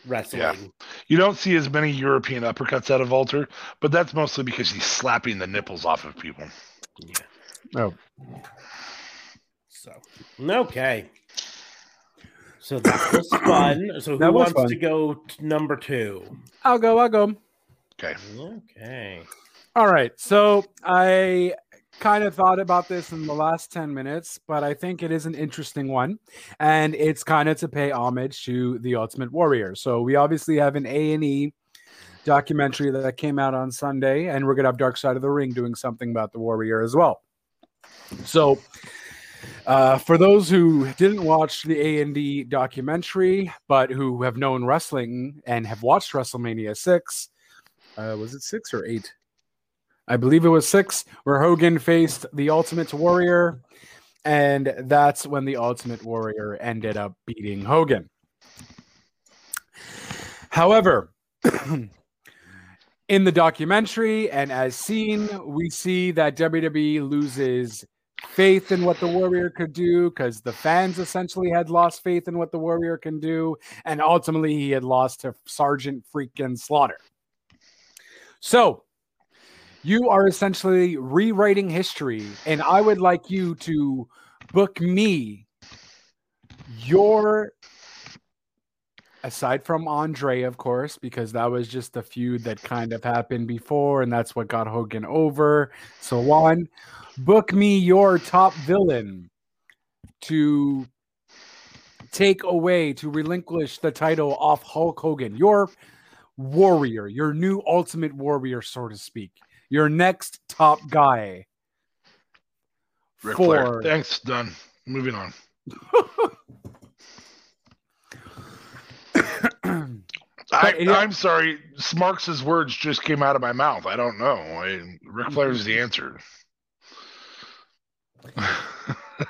A: wrestling.
D: You don't see as many European uppercuts out of Walter, but that's mostly because he's slapping the nipples off of people. Yeah.
C: Oh,
A: So okay. So that was fun. So who wants
C: fun.
A: to go to number two?
C: I'll go. I'll go.
D: Okay.
A: Okay.
C: All right. So I kind of thought about this in the last 10 minutes, but I think it is an interesting one. And it's kind of to pay homage to the Ultimate Warrior. So we obviously have an A&E documentary that came out on Sunday, and we're going to have Dark Side of the Ring doing something about the Warrior as well. So Uh, for those who didn't watch the A and D documentary, but who have known wrestling and have watched WrestleMania six, uh, was it six or eight? I believe it was six, where Hogan faced the Ultimate Warrior, and that's when the Ultimate Warrior ended up beating Hogan. However, in the documentary and as seen, we see that WWE loses faith in what the Warrior could do because the fans essentially had lost faith in what the Warrior can do, and ultimately he had lost to Sergeant freaking Slaughter. So you are essentially rewriting history, and I would like you to book me your aside from Andre, of course, because that was just a feud that kind of happened before, and that's what got Hogan over. So on, book me your top villain to take away, to relinquish the title off Hulk Hogan, your warrior, your new ultimate warrior, so to speak your next top guy.
D: Ric for... Flair. Thanks, done. Moving on. I, am sorry. Smarks' words just came out of my mouth. I don't know. I, Ric Flair is the mm-hmm. answer.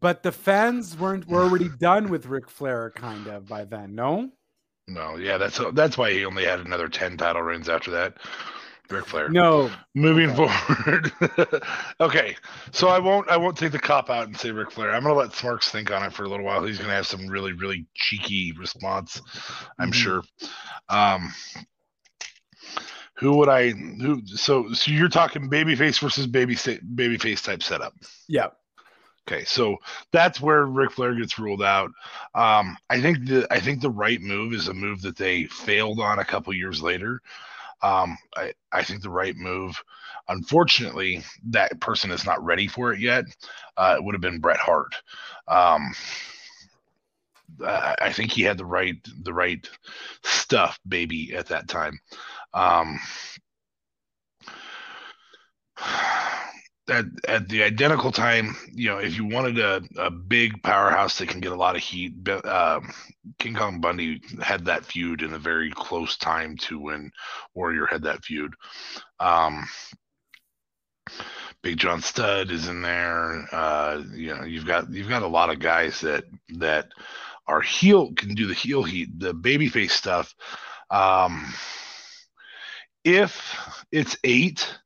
C: but the fans weren't were already done with Ric Flair, kind of by then. No.
D: No. Yeah. That's that's why he only had another ten title reigns after that. Ric Flair.
C: No.
D: Moving okay. forward. okay. So I won't I won't take the cop out and say Ric Flair. I'm gonna let Smarks think on it for a little while. He's gonna have some really, really cheeky response, I'm mm-hmm. sure. Um who would I who so so you're talking babyface versus baby babyface type setup.
C: Yeah.
D: Okay, so that's where Ric Flair gets ruled out. Um, I think the I think the right move is a move that they failed on a couple years later. Um, I, I think the right move. Unfortunately, that person is not ready for it yet. Uh, it would have been Bret Hart. Um, I think he had the right the right stuff, baby, at that time. Um, at, at the identical time, you know, if you wanted a, a big powerhouse that can get a lot of heat, uh, King Kong Bundy had that feud in a very close time to when Warrior had that feud. Um, Big John Studd is in there. Uh, you know, you've got you've got a lot of guys that that are heel can do the heel heat, the babyface stuff. Um, if it's eight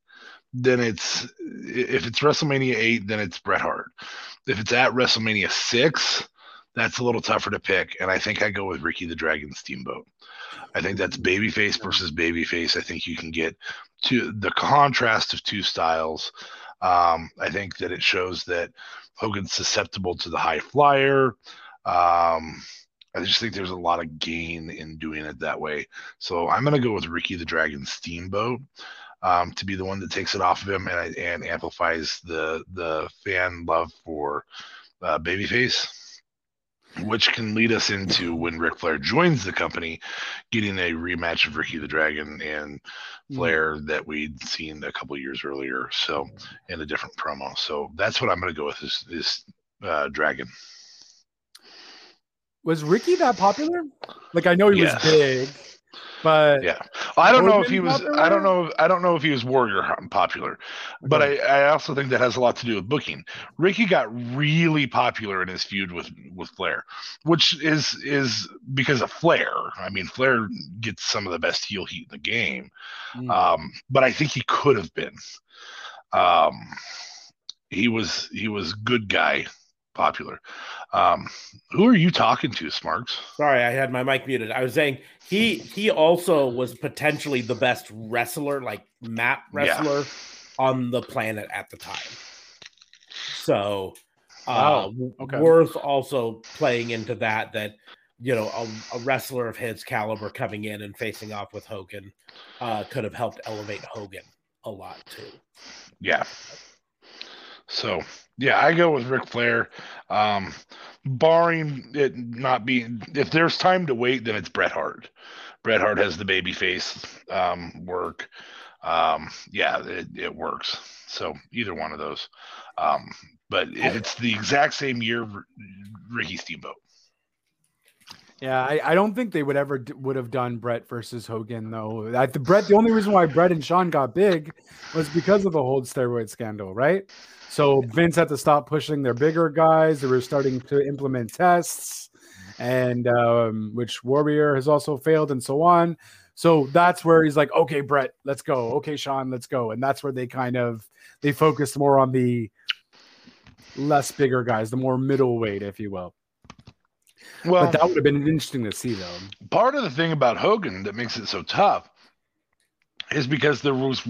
D: then it's if it's WrestleMania eight, then it's Bret Hart. If it's at WrestleMania six, that's a little tougher to pick, and I think I go with Ricky the Dragon Steamboat. I think that's babyface versus babyface. I think you can get to the contrast of two styles. Um, I think that it shows that Hogan's susceptible to the high flyer. Um, I just think there's a lot of gain in doing it that way. So I'm going to go with Ricky the Dragon Steamboat um, to be the one that takes it off of him and, and amplifies the the fan love for uh, Babyface, which can lead us into when Ric Flair joins the company, getting a rematch of Ricky the Dragon and hmm. Flair that we'd seen a couple years earlier. So in a different promo. So that's what I'm going to go with is this uh, Dragon.
C: Was Ricky that popular? Like I know he yes. was big. But
D: yeah, I don't know if he was. Popular? I don't know. I don't know if he was Warrior popular, okay. but I, I also think that has a lot to do with booking. Ricky got really popular in his feud with with Flair, which is is because of Flair. I mean, Flair gets some of the best heel heat in the game, mm. um, but I think he could have been. Um, he was he was good guy popular. Um, who are you talking to, Smarks?
A: Sorry, I had my mic muted. I was saying he he also was potentially the best wrestler, like mat wrestler, yeah. on the planet at the time. So, uh, oh, okay. worth also playing into that. That you know, a, a, wrestler of his caliber coming in and facing off with Hogan uh, could have helped elevate Hogan a lot too.
D: Yeah. So yeah, I go with Ric Flair. Um, barring it not being, if there's time to wait, then it's Bret Hart. Bret Hart has the baby face um, work. Um, yeah, it, it works. So either one of those. Um, But if it's the exact same year, Ricky Steamboat.
C: Yeah, I, I don't think they would ever d- would have done Bret versus Hogan though. I, the Bret, the only reason why Bret and Shawn got big was because of the whole steroid scandal, right? So Vince had to stop pushing their bigger guys. They were starting to implement tests, and um, which Warrior has also failed, and so on. So that's where he's like, okay, Bret, let's go. Okay, Shawn, let's go. And that's where they kind of they focused more on the less bigger guys, the more middleweight, if you will.
D: Well,
C: but that would have been interesting to see, though.
D: part of the thing about Hogan that makes it so tough is because there was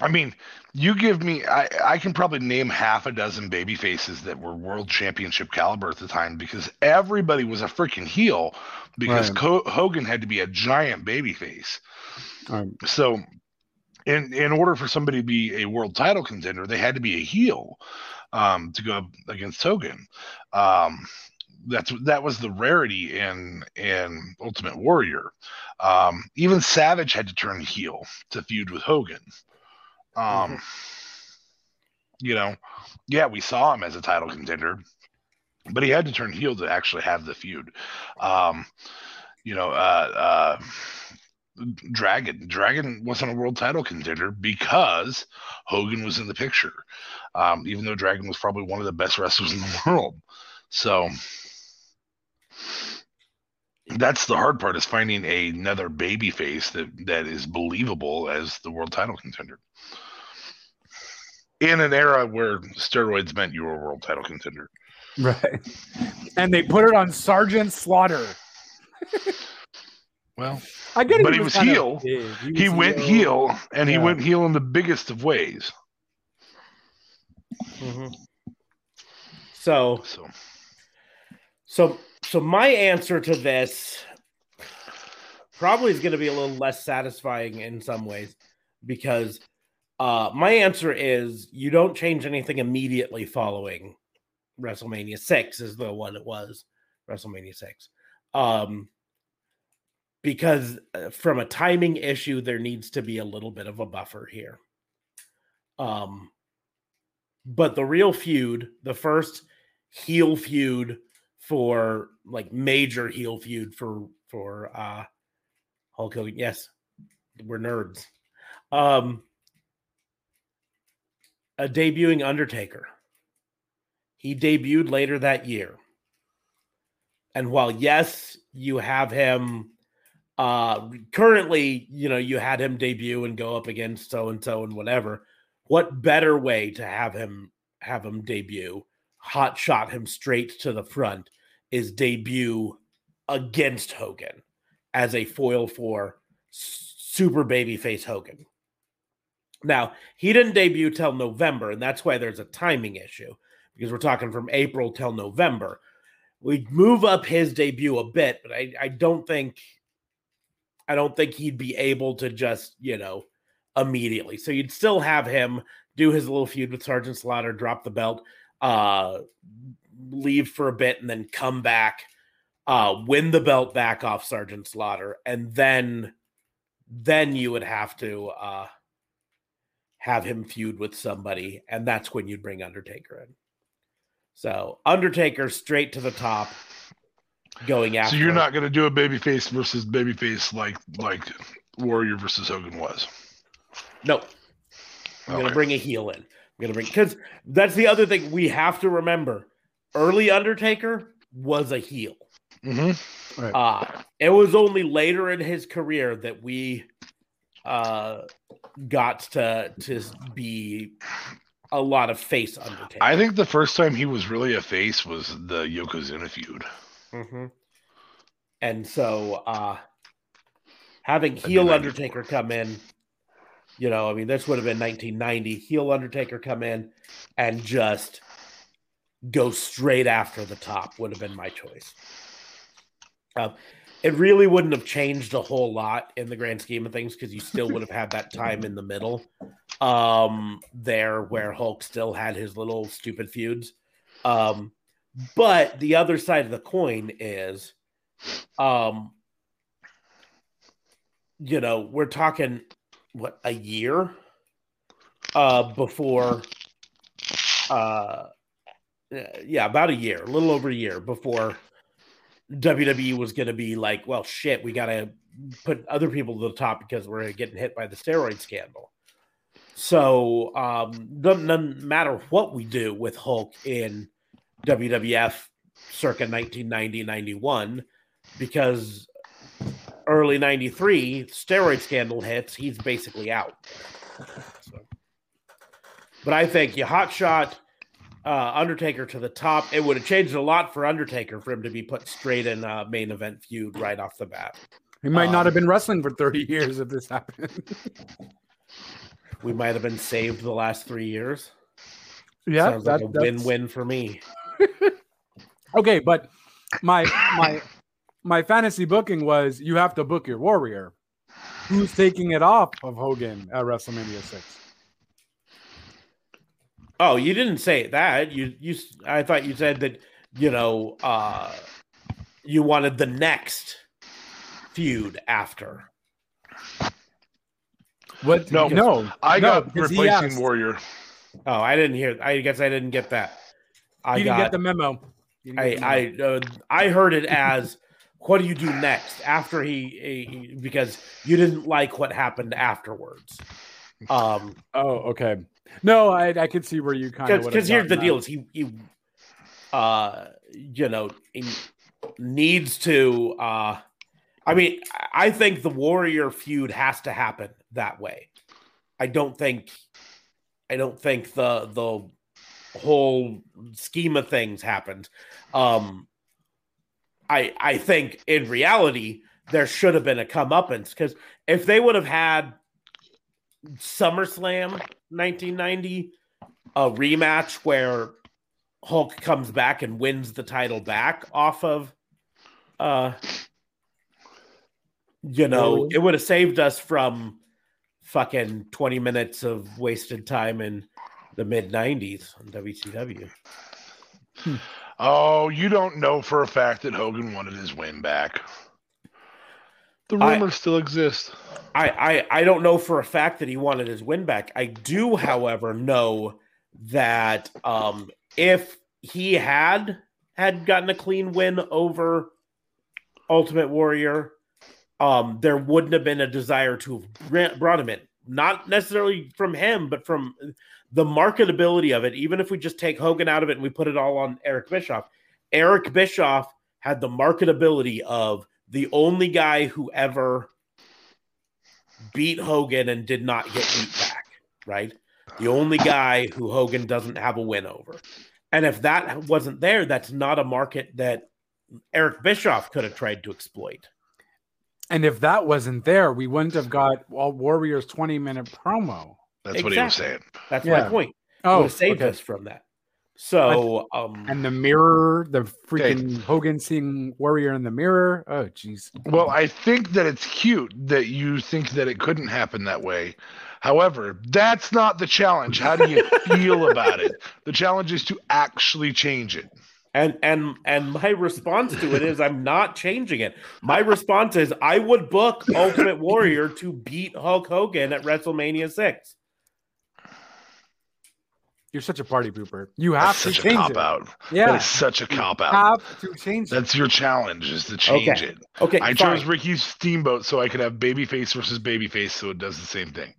D: I mean, you give me I, I can probably name half a dozen baby faces that were world championship caliber at the time because everybody was a freaking heel because
C: Right.
D: Co- Hogan had to be a giant baby face.
C: Um,
D: So in in order for somebody to be a world title contender, they had to be a heel um, to go up against Hogan. Um, that's that was the rarity in in Ultimate Warrior. Um, even Savage had to turn heel to feud with Hogan. Um, You know, yeah, we saw him as a title contender, but he had to turn heel to actually have the feud. Um, you know, uh, uh, Dragon. Dragon wasn't a world title contender because Hogan was in the picture, um, even though Dragon was probably one of the best wrestlers in the world. So that's the hard part is finding another baby face that, that is believable as the world title contender. In an era where steroids meant you were a world title contender.
C: right. And they put it on Sergeant Slaughter.
D: Well,
C: I get it.
D: But he was heel. he
C: was
D: went heel and he went heel in the biggest of ways.
A: Mhm. So
D: So
A: So, so my answer to this probably is going to be a little less satisfying in some ways because uh, my answer is you don't change anything immediately following WrestleMania six is the one it was WrestleMania six, um, because uh, from a timing issue there needs to be a little bit of a buffer here. Um, but the real feud, the first heel feud for like major heel feud for for uh Hulk Hogan. Yes, we're nerds. Um a debuting Undertaker. He debuted later that year. And while yes, you have him uh currently, you know, you had him debut and go up against so and so and whatever. What better way to have him have him debut, hot shot him straight to the front is debut against Hogan as a foil for super babyface Hogan. Now, he didn't debut till November, and that's why there's a timing issue because we're talking from April till November. We move up his debut a bit, but I, I don't think I don't think he'd be able to just, you know, immediately. So you'd still have him do his little feud with Sergeant Slaughter, drop the belt, uh leave for a bit and then come back, uh, win the belt back off Sergeant Slaughter, and then then you would have to uh have him feud with somebody, and that's when you'd bring Undertaker in. So Undertaker straight to the top, going after.
D: So you're not going to do a babyface versus babyface like like Warrior versus Hogan was.
A: no. I'm gonna bring a heel in. I'm gonna bring because that's the other thing we have to remember. Early Undertaker was a heel.
D: hmm
A: Uh, it was only later in his career that we uh, got to to be a lot of face Undertaker.
D: I think the first time he was really a face was the Yokozuna feud.
A: Mhm. And so uh, having
D: That'd be
A: heel
D: 94.
A: Undertaker come in, you know, I mean, this would have been 1990. Heel Undertaker come in and just go straight after the top would have been my choice. Um, it really wouldn't have changed a whole lot in the grand scheme of things because you still would have had that time in the middle um, there where Hulk still had his little stupid feuds. Um, but the other side of the coin is, um, you know, we're talking what a year uh, before uh, yeah, about a year, a little over a year before WWE was going to be like, well, shit, we got to put other people to the top because we're getting hit by the steroid scandal. So, um, doesn't, doesn't matter what we do with Hulk in WWF circa 1990 91 because early 93 steroid scandal hits he's basically out so. but i think you hot shot uh, undertaker to the top it would have changed a lot for undertaker for him to be put straight in a main event feud right off the bat
C: He might not
A: Um,
C: have been wrestling for 30 years if this happened.
A: we might have been saved the last three years
C: yeah,
A: sounds
C: that-
A: like a
C: that's-
A: win-win for me
C: Okay, but my my my fantasy booking was you have to book your warrior. Who's taking it off of Hogan at WrestleMania six?
A: Oh, you didn't say that. You you I thought you said that, you know, uh you wanted the next feud after.
C: What?
D: No,
C: no.
D: I
C: no,
D: got
C: because
D: replacing
C: asked-
D: Warrior.
A: Oh, I didn't hear I guess I didn't get that. I
C: You didn't
A: got
C: get the memo. You
A: I
C: the memo.
A: I uh, I heard it as what do you do next after he, he because you didn't like what happened afterwards. Um
C: oh, okay. No, I I could see where you kind of
A: because here's the deal is he he uh you know he needs to uh i mean i think the warrior feud has to happen that way. I don't think i don't think the the whole scheme of things happened. Um i i think in reality there should have been a comeuppance because if they would have had SummerSlam 1990, a rematch where Hulk comes back and wins the title back off of, uh, you know, it would have saved us from fucking 20 minutes of wasted time in the mid 90s on WCW.
D: Oh, you don't know for a fact that Hogan wanted his win back. The
A: I-
D: rumors still exist.
A: I, I I don't know for a fact that he wanted his win back. I do, however, know that um, if he had had gotten a clean win over Ultimate Warrior, um, there wouldn't have been a desire to have brought him in. Not necessarily from him, but from the marketability of it. Even if we just take Hogan out of it and we put it all on Eric Bischoff, Eric Bischoff had the marketability of the only guy who ever beat Hogan and did not get beat back, right? The only guy who Hogan doesn't have a win over. And if that wasn't there, that's not a market that Eric Bischoff could have tried to exploit.
C: And if that wasn't there, we wouldn't have got all Warriors 20 minute promo.
D: That's what he was saying.
A: That's
C: Yeah.
A: my point.
C: Oh,
A: would have saved
C: okay.
A: us from that. So, um,
C: And the mirror, the freaking Hogan seeing Warrior in the mirror. Oh, jeez.
D: Well, I think that it's cute that you think that it couldn't happen that way. However, that's not the challenge. How do you feel about it? The challenge is to actually change it.
A: and and and my response to it is I'm not changing it. My response is I would book Ultimate Warrior to beat Hulk Hogan at WrestleMania six.
C: You're such a party pooper. You have
D: That's
C: to
D: such a
C: change
D: cop
C: it.
D: out.
C: Yeah.
D: is such a cop out.
C: Have to change it.
D: That's your challenge is to change
A: Okay.
D: it.
A: Okay,
D: I
A: fine.
D: chose Ricky's Steamboat so I could have babyface versus babyface, so it does the same thing.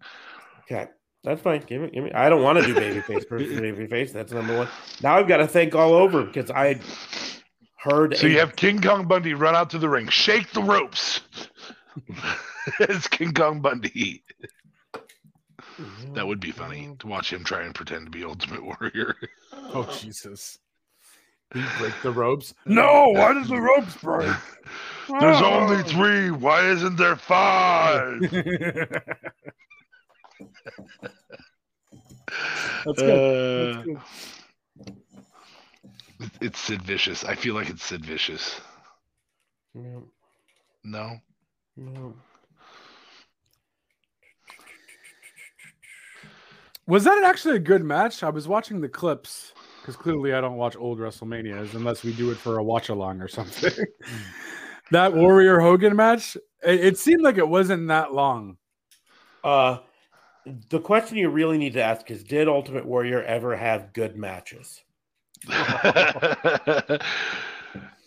A: Okay, that's fine. Give me, give me. I don't want to do babyface versus babyface. That's number one. Now I've got to think all over because I heard.
D: So
A: a-
D: you have King Kong Bundy run out to the ring, shake the ropes. it's King Kong Bundy. That would be funny to watch him try and pretend to be Ultimate Warrior.
C: Oh, Jesus. He break the ropes. No, why does the ropes break?
D: There's
C: Oh.
D: only three. Why isn't there five?
C: That's good.
D: Uh,
C: That's good.
D: it's Sid Vicious. I feel like it's Sid Vicious.
A: No,
D: No.
A: no.
C: Was that actually a good match? I was watching the clips because clearly I don't watch old WrestleManias unless we do it for a watch along or something. that Warrior Hogan match, it, it seemed like it wasn't that long.
A: Uh, the question you really need to ask is: Did Ultimate Warrior ever have good matches?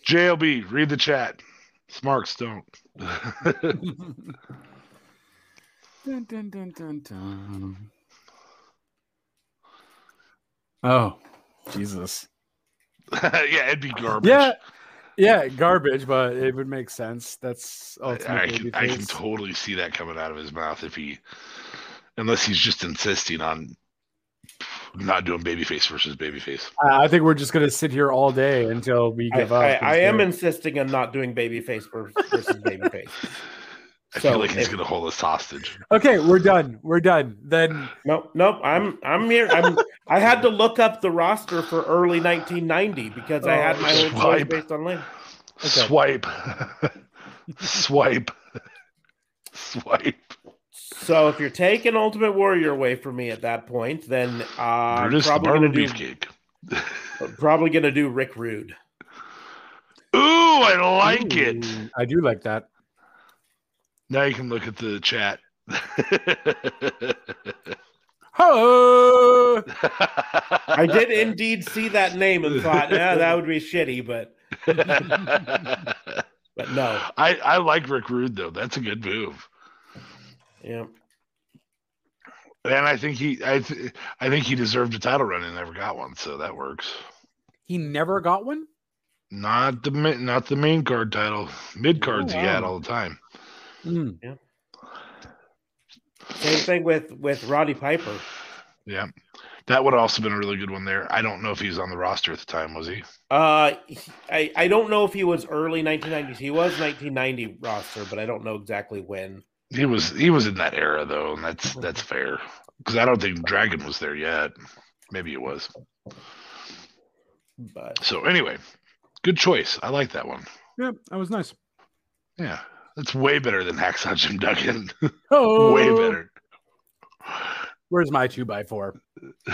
D: JLB, read the chat. Smarks don't.
C: Dun, dun, dun, dun, dun. Oh, Jesus.
D: yeah, it'd be garbage.
C: Yeah, yeah, garbage, but it would make sense. That's
D: I, I can, I can totally see that coming out of his mouth if he, unless he's just insisting on not doing babyface versus babyface.
C: I I think we're just gonna sit here all day until we
A: I,
C: give up.
A: I, I am insisting on not doing babyface ver- versus babyface.
D: I
A: So
D: feel like he's
A: if-
D: gonna hold us hostage.
C: Okay, we're done. We're done. Then
A: Nope, nope. I'm I'm here. I'm. I had to look up the roster for early 1990 because I had my own choice based on link.
D: Swipe, swipe, swipe.
A: So if you're taking Ultimate Warrior away from me at that point, then uh, I'm
D: Brutus
A: probably
D: Barber
A: gonna do
D: Beefcake.
A: probably gonna do Rick Rude.
D: Ooh, I like it.
C: I do like that.
D: Now you can look at the chat.
C: Oh,
A: I did indeed see that name and thought, yeah, that would be shitty, but but no.
D: I, I like Rick Rude though. That's a good move,
A: Yeah.
D: and I think he I th- I think he deserved a title run and never got one, so that works.
C: he never got one.
D: Not the mi- not the main card title, mid cards
C: Oh,
D: he had all the time.
C: Hmm.
A: Same thing with with Roddy Piper.
D: Yeah, that would have also been a really good one there. I don't know if he was on the roster at the time, was he?
A: Uh, he- I I don't know if he was early 1990s. He was 1990 roster, but I don't know exactly when.
D: He was he was in that era though, and that's that's fair because I don't think Dragon was there yet. Maybe it was.
A: But
D: So anyway, good choice. I like that one.
C: Yeah, that was nice.
D: Yeah, that's way better than Hacksaw Jim Duggan.
C: Oh,
D: way better.
C: Where's my two by four?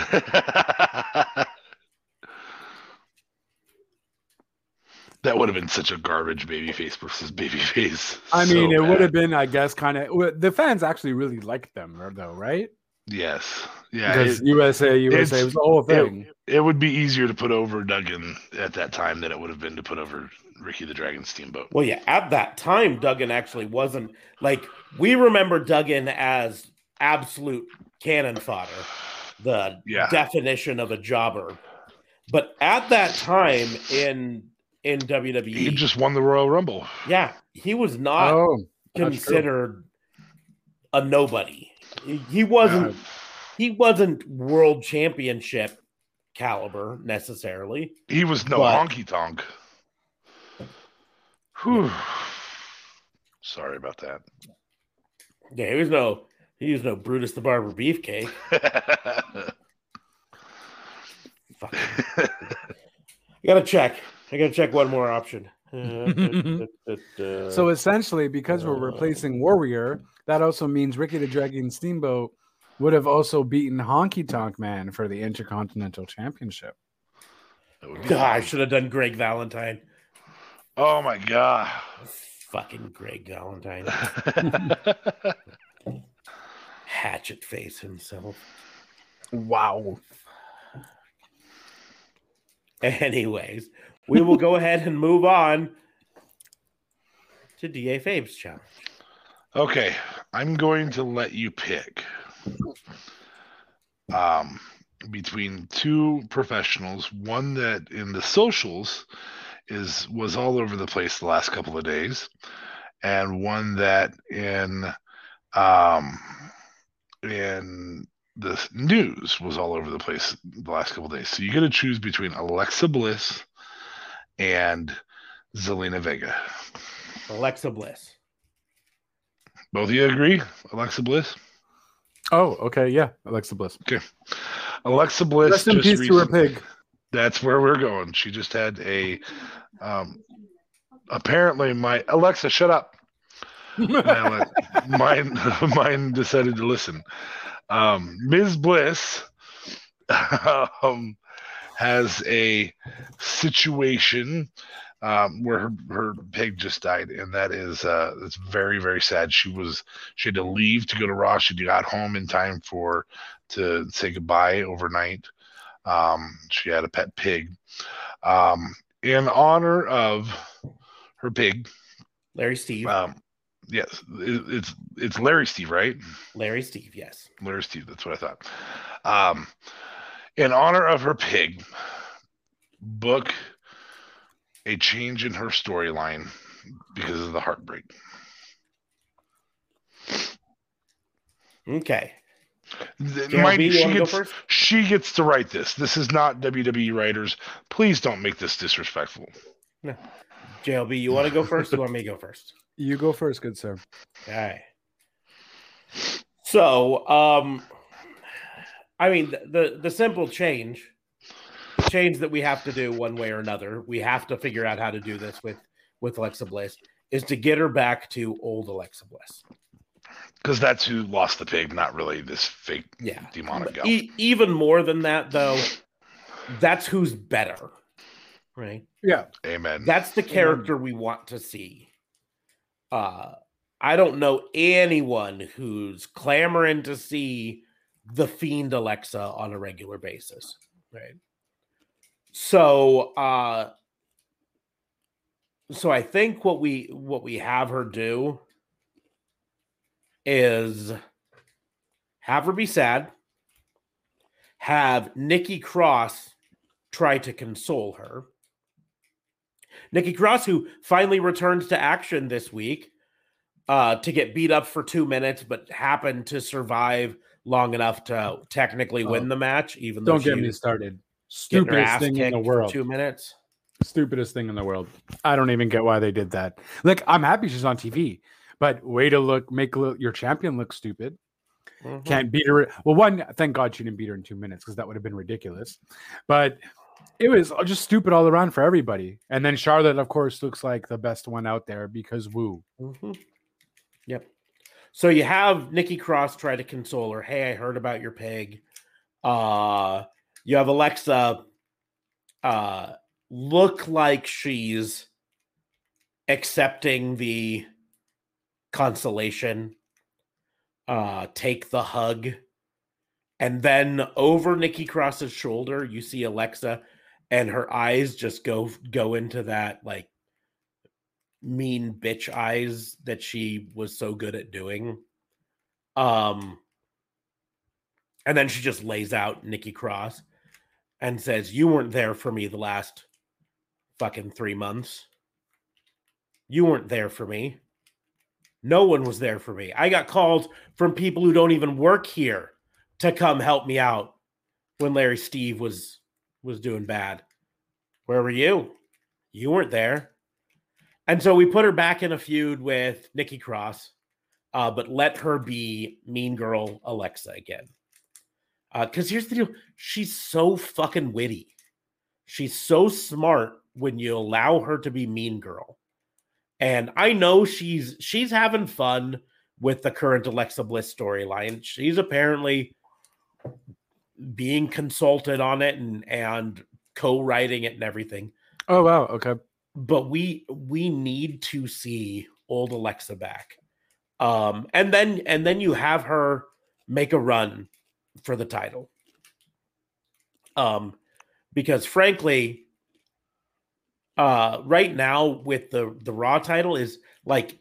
D: that would have been such a garbage babyface versus babyface.
C: I
D: So
C: mean, it would have been, I guess, kind of. The fans actually really liked them, though, right?
D: Yes. Yeah.
C: Because
D: It,
C: USA, USA was the whole thing.
D: it would be easier to put over Duggan at that time than it would have been to put over Ricky the Dragon Steamboat.
A: well, yeah, at that time, Duggan actually wasn't like we remember Duggan as absolute cannon fodder, the
D: Yeah.
A: definition of a jobber. But at that time in in WWE,
D: He just won the Royal Rumble.
A: yeah, he was not
C: oh, that's true.
A: considered a nobody. He, wasn't. He wasn't world championship caliber necessarily.
D: He was no
A: But-
D: honky tonk. Whew. Sorry about that.
A: Yeah, he was no. He was no Brutus the Barber Beefcake. Fuck. I gotta check. I gotta check one more option.
C: So essentially, because we're replacing Warrior, that also means Ricky the Dragon Steamboat would have also beaten Honky Tonk Man for the Intercontinental Championship.
D: That would be
A: God, I should have done Greg Valentine.
D: oh my god.
A: Fucking Greg Valentine, hatchet face himself.
C: Wow.
A: Anyways, we will go ahead and move on to DA Fabe's challenge.
D: okay, I'm going to let you pick um between two professionals, one that in the socials is was all over the place the last couple of days, and one that in um in the news was all over the place the last couple of days. So you got to choose between Alexa Bliss and Zelina Vega.
A: Alexa Bliss.
D: Both of you agree? Alexa Bliss?
C: Oh, okay. Yeah. Alexa Bliss. Okay.
D: Alexa Bliss.
C: Rest in
D: just
C: peace to her pig.
D: That's where we're going. She just had a um apparently my Alexa, shut up. My mine mine decided to listen. Um Ms. Bliss um has a situation um, where her, her pig just died, and that is uh, it's very very sad. She was she had to leave to go to Raw. She got home in time for to say goodbye overnight. Um, she had a pet pig. Um, in honor of her pig,
A: Larry Steve.
D: um, yes, it, it's it's Larry Steve, right?
A: Larry Steve, yes.
D: Larry Steve, that's what I thought. Um, in honor of her pig, book a change in her storyline because of the heartbreak.
A: Okay.
D: Th-
A: JLB,
D: mind you,
A: you
D: she
A: want to go
D: gets
A: first?
D: she gets to write this. This is not WWE writers. Please don't make this disrespectful. No.
A: JLB, you want to go first? or you want me to go first?
C: You go first, good sir.
A: Okay. So, um, I mean, the, the the simple change, the change that we have to do one way or another, we have to figure out how to do this with with Alexa Bliss, is to get her back to old Alexa Bliss.
D: Because that's who lost the pig, not really this fake
A: Yeah.
D: demonic gal.
A: E- even more than that, though, that's who's better, right?
C: Yeah.
D: Amen.
A: That's the character we want to see. Uh I don't know anyone who's clamoring to see the fiend Alexa on a regular basis, right? So uh so I think what we what we have her do is have her be sad, have Nikki Cross try to console her. Nikki Cross, who finally returns to action this week uh, to get beat up for two minutes, but happened to survive long enough to technically win
C: Oh.
A: the match, even though
C: Don't get
A: she
C: me started. Stupidest thing in the world.
A: two minutes.
C: Stupidest thing in the world. I don't even get why they did that. Like, I'm happy she's on TV, but way to look, make your champion look stupid.
A: Mhm.
C: Can't beat her. Well, one, thank God she didn't beat her in two minutes because that would have been ridiculous. But it was just stupid all around for everybody. And then Charlotte, of course, looks like the best one out there because woo.
A: Mhm. Yep. So you have Nikki Cross try to console her. Hey, I heard about your pig. Uh, you have Alexa uh, look like she's accepting the consolation, uh, take the hug. And then over Nikki Cross's shoulder, you see Alexa, and her eyes just go go into that like mean bitch eyes that she was so good at doing. Um and then she just lays out Nikki Cross and says, You weren't there for me the last fucking three months. You weren't there for me. No one was there for me. I got calls from people who don't even work here to come help me out when Larry Steve was was doing bad. Where were you? You weren't there. And so we put her back in a feud with Nikki Cross, uh, but let her be Mean Girl Alexa again. Because here's the deal she's so fucking witty. She's so smart when you allow her to be Mean Girl. And I know she's she's having fun with the current Alexa Bliss storyline. She's apparently being consulted on it and and co-writing it and everything
C: Oh, wow. Okay.
A: But we we need to see old Alexa back. Um and then and then you have her make a run for the title. Um because frankly uh right now with the the Raw title is like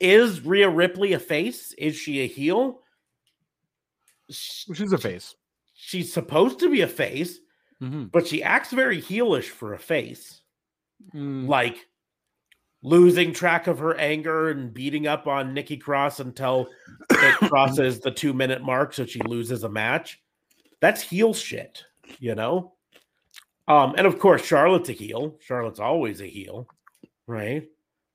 A: is Rhea Ripley a face? Is she a heel?
C: She's a face.
A: She's supposed to be a face,
C: Mm-hmm.
A: but she acts very heelish for a face like losing track of her anger and beating up on Nikki Cross until it crosses the two minute mark, so she loses a match. That's heel shit, you know. Um, and of course, Charlotte's a heel. Charlotte's always a heel, right?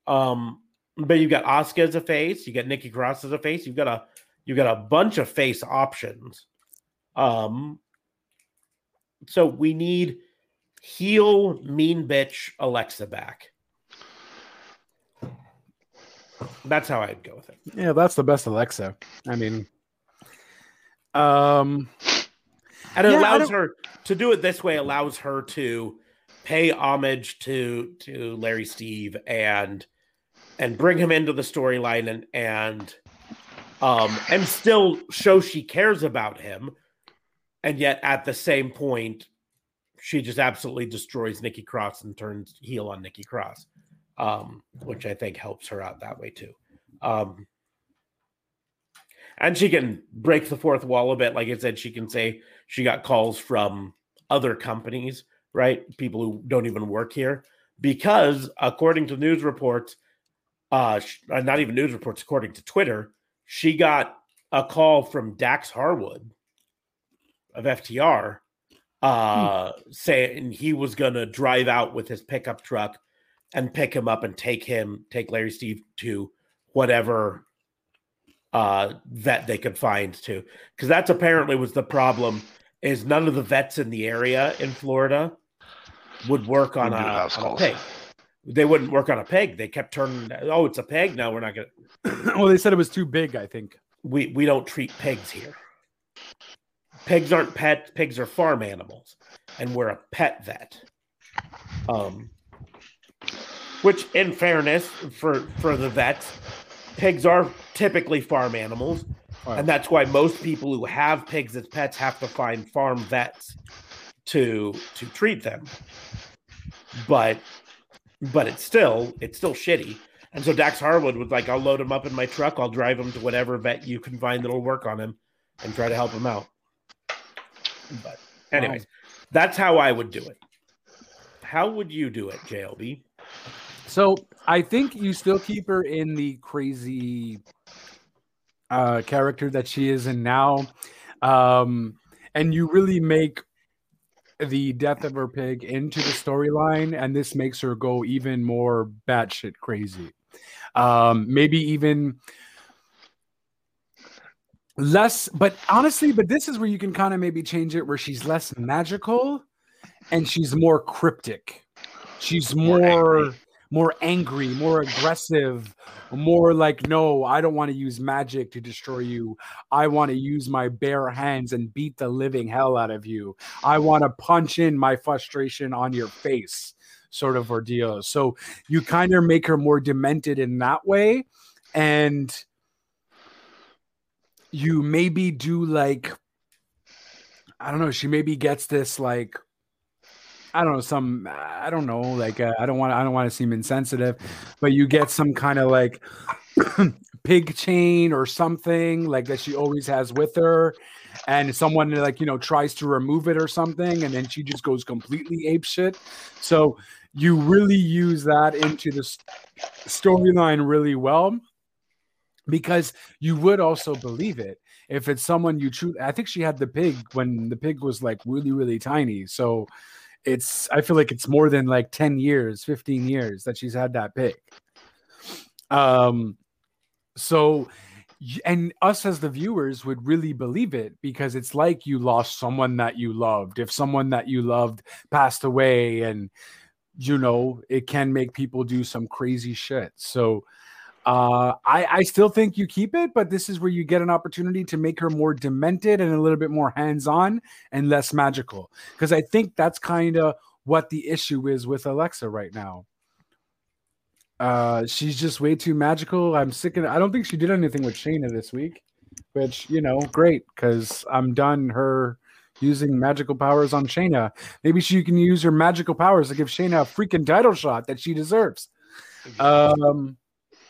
A: Um, but you've got Asuka as a face, you got Nikki Cross as a face, you've got a you've got a bunch of face options. Um, so we need heel mean bitch Alexa back. That's how I'd go with it.
C: yeah, that's the best Alexa. I mean, um,
A: And it
C: Yeah,
A: allows her to do it this way, allows her to pay homage to to Larry Steve and and bring him into the storyline and and um and still show she cares about him and yet at the same point she just absolutely destroys Nikki Cross and turns heel on Nikki Cross um which I think helps her out that way too. Um and she can break the fourth wall a bit. Like I said she can say she got calls from other companies right? People who don't even work here, because according to news reports, uh, uh, not even news reports, according to Twitter, she got a call from Dax Harwood of FTR uh, hmm. saying he was going to drive out with his pickup truck and pick him up and take him, take Larry Steve to whatever uh, vet they could find to. Because that's apparently was the problem is none of the vets in the area in Florida would work on, a, on a, peg. They wouldn't work on a peg. They kept turning. Oh, it's a peg. No, we're not gonna.
C: well, they said it was too big. I think
A: we we don't treat pigs here. Pigs aren't pets. Pigs are farm animals, and we're a pet vet. Um, which, in fairness, for for the vets, pigs are typically farm animals, wow. and that's why most people who have pigs as pets have to find farm vets to to treat them but but it's still it's still shitty. And so Dax Harwood was like, I'll load him up in my truck, I'll drive him to whatever vet you can find that'll work on him and try to help him out. But anyways, wow. that's how I would do it. How would you do it, JLB?
C: So I think you still keep her in the crazy uh character that she is in now. Um and you really make the death of her pig into the storyline, and this makes her go even more batshit crazy. Um, maybe even less, but honestly, but this is where you can kind of maybe change it where she's less magical and she's more cryptic. She's more more angry, more aggressive, more like, no, I don't want to use magic to destroy you. I want to use my bare hands and beat the living hell out of you. I want to punch in my frustration on your face, sort of ordeal. So you kind of make her more demented in that way. And you maybe do like, I don't know, she maybe gets this like I don't know some I don't know like uh, I don't want I don't want to seem insensitive, but you get some kind of like pig chain or something like that she always has with her, and someone like you know tries to remove it or something, and then she just goes completely ape shit. So you really use that into the storyline really well because you would also believe it if it's someone you truly. I think she had the pig when the pig was like really really tiny, so it's I feel like it's more than like 10 years, 15 years that she's had that pig Um so and us as the viewers would really believe it because it's like you lost someone that you loved. If someone that you loved passed away and you know, it can make people do some crazy shit. So uh, I, I still think you keep it, but this is where you get an opportunity to make her more demented and a little bit more hands on and less magical. Because I think that's kind of what the issue is with Alexa right now. Uh, she's just way too magical. I'm sick of. I don't think she did anything with Shayna this week, which you know, great because I'm done her using magical powers on Shayna. Maybe she can use her magical powers to give Shayna a freaking title shot that she deserves. Um,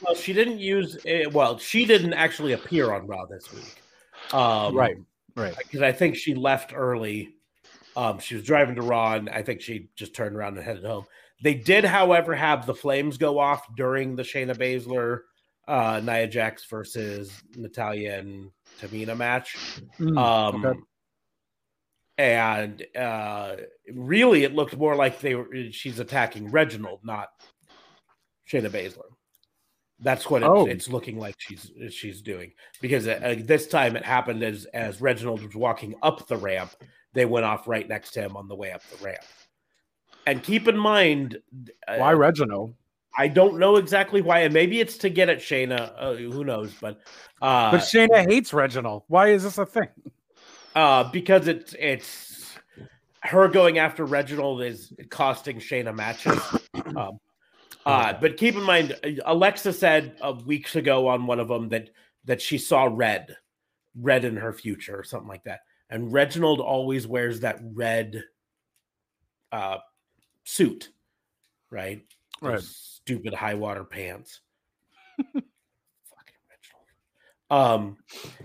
A: well, she didn't use. It, well, she didn't actually appear on Raw this week.
C: Um, right, right.
A: Because I think she left early. Um, she was driving to Raw, and I think she just turned around and headed home. They did, however, have the flames go off during the Shayna Baszler, uh, Nia Jax versus Natalya and Tamina match. Mm, um, okay. And uh, really, it looked more like they were. She's attacking Reginald, not Shayna Baszler. That's what oh. it's looking like she's she's doing because uh, this time it happened as as Reginald was walking up the ramp, they went off right next to him on the way up the ramp. And keep in mind,
C: uh, why Reginald?
A: I don't know exactly why, and maybe it's to get at Shayna. Uh, who knows? But uh,
C: but Shayna hates Reginald. Why is this a thing?
A: Uh, because it's it's her going after Reginald is costing Shayna matches. Um, uh, but keep in mind, Alexa said uh, weeks ago on one of them that that she saw red, red in her future or something like that. And Reginald always wears that red uh, suit, right?
C: Right.
A: Those Stupid high water pants. Fucking Reginald. Um,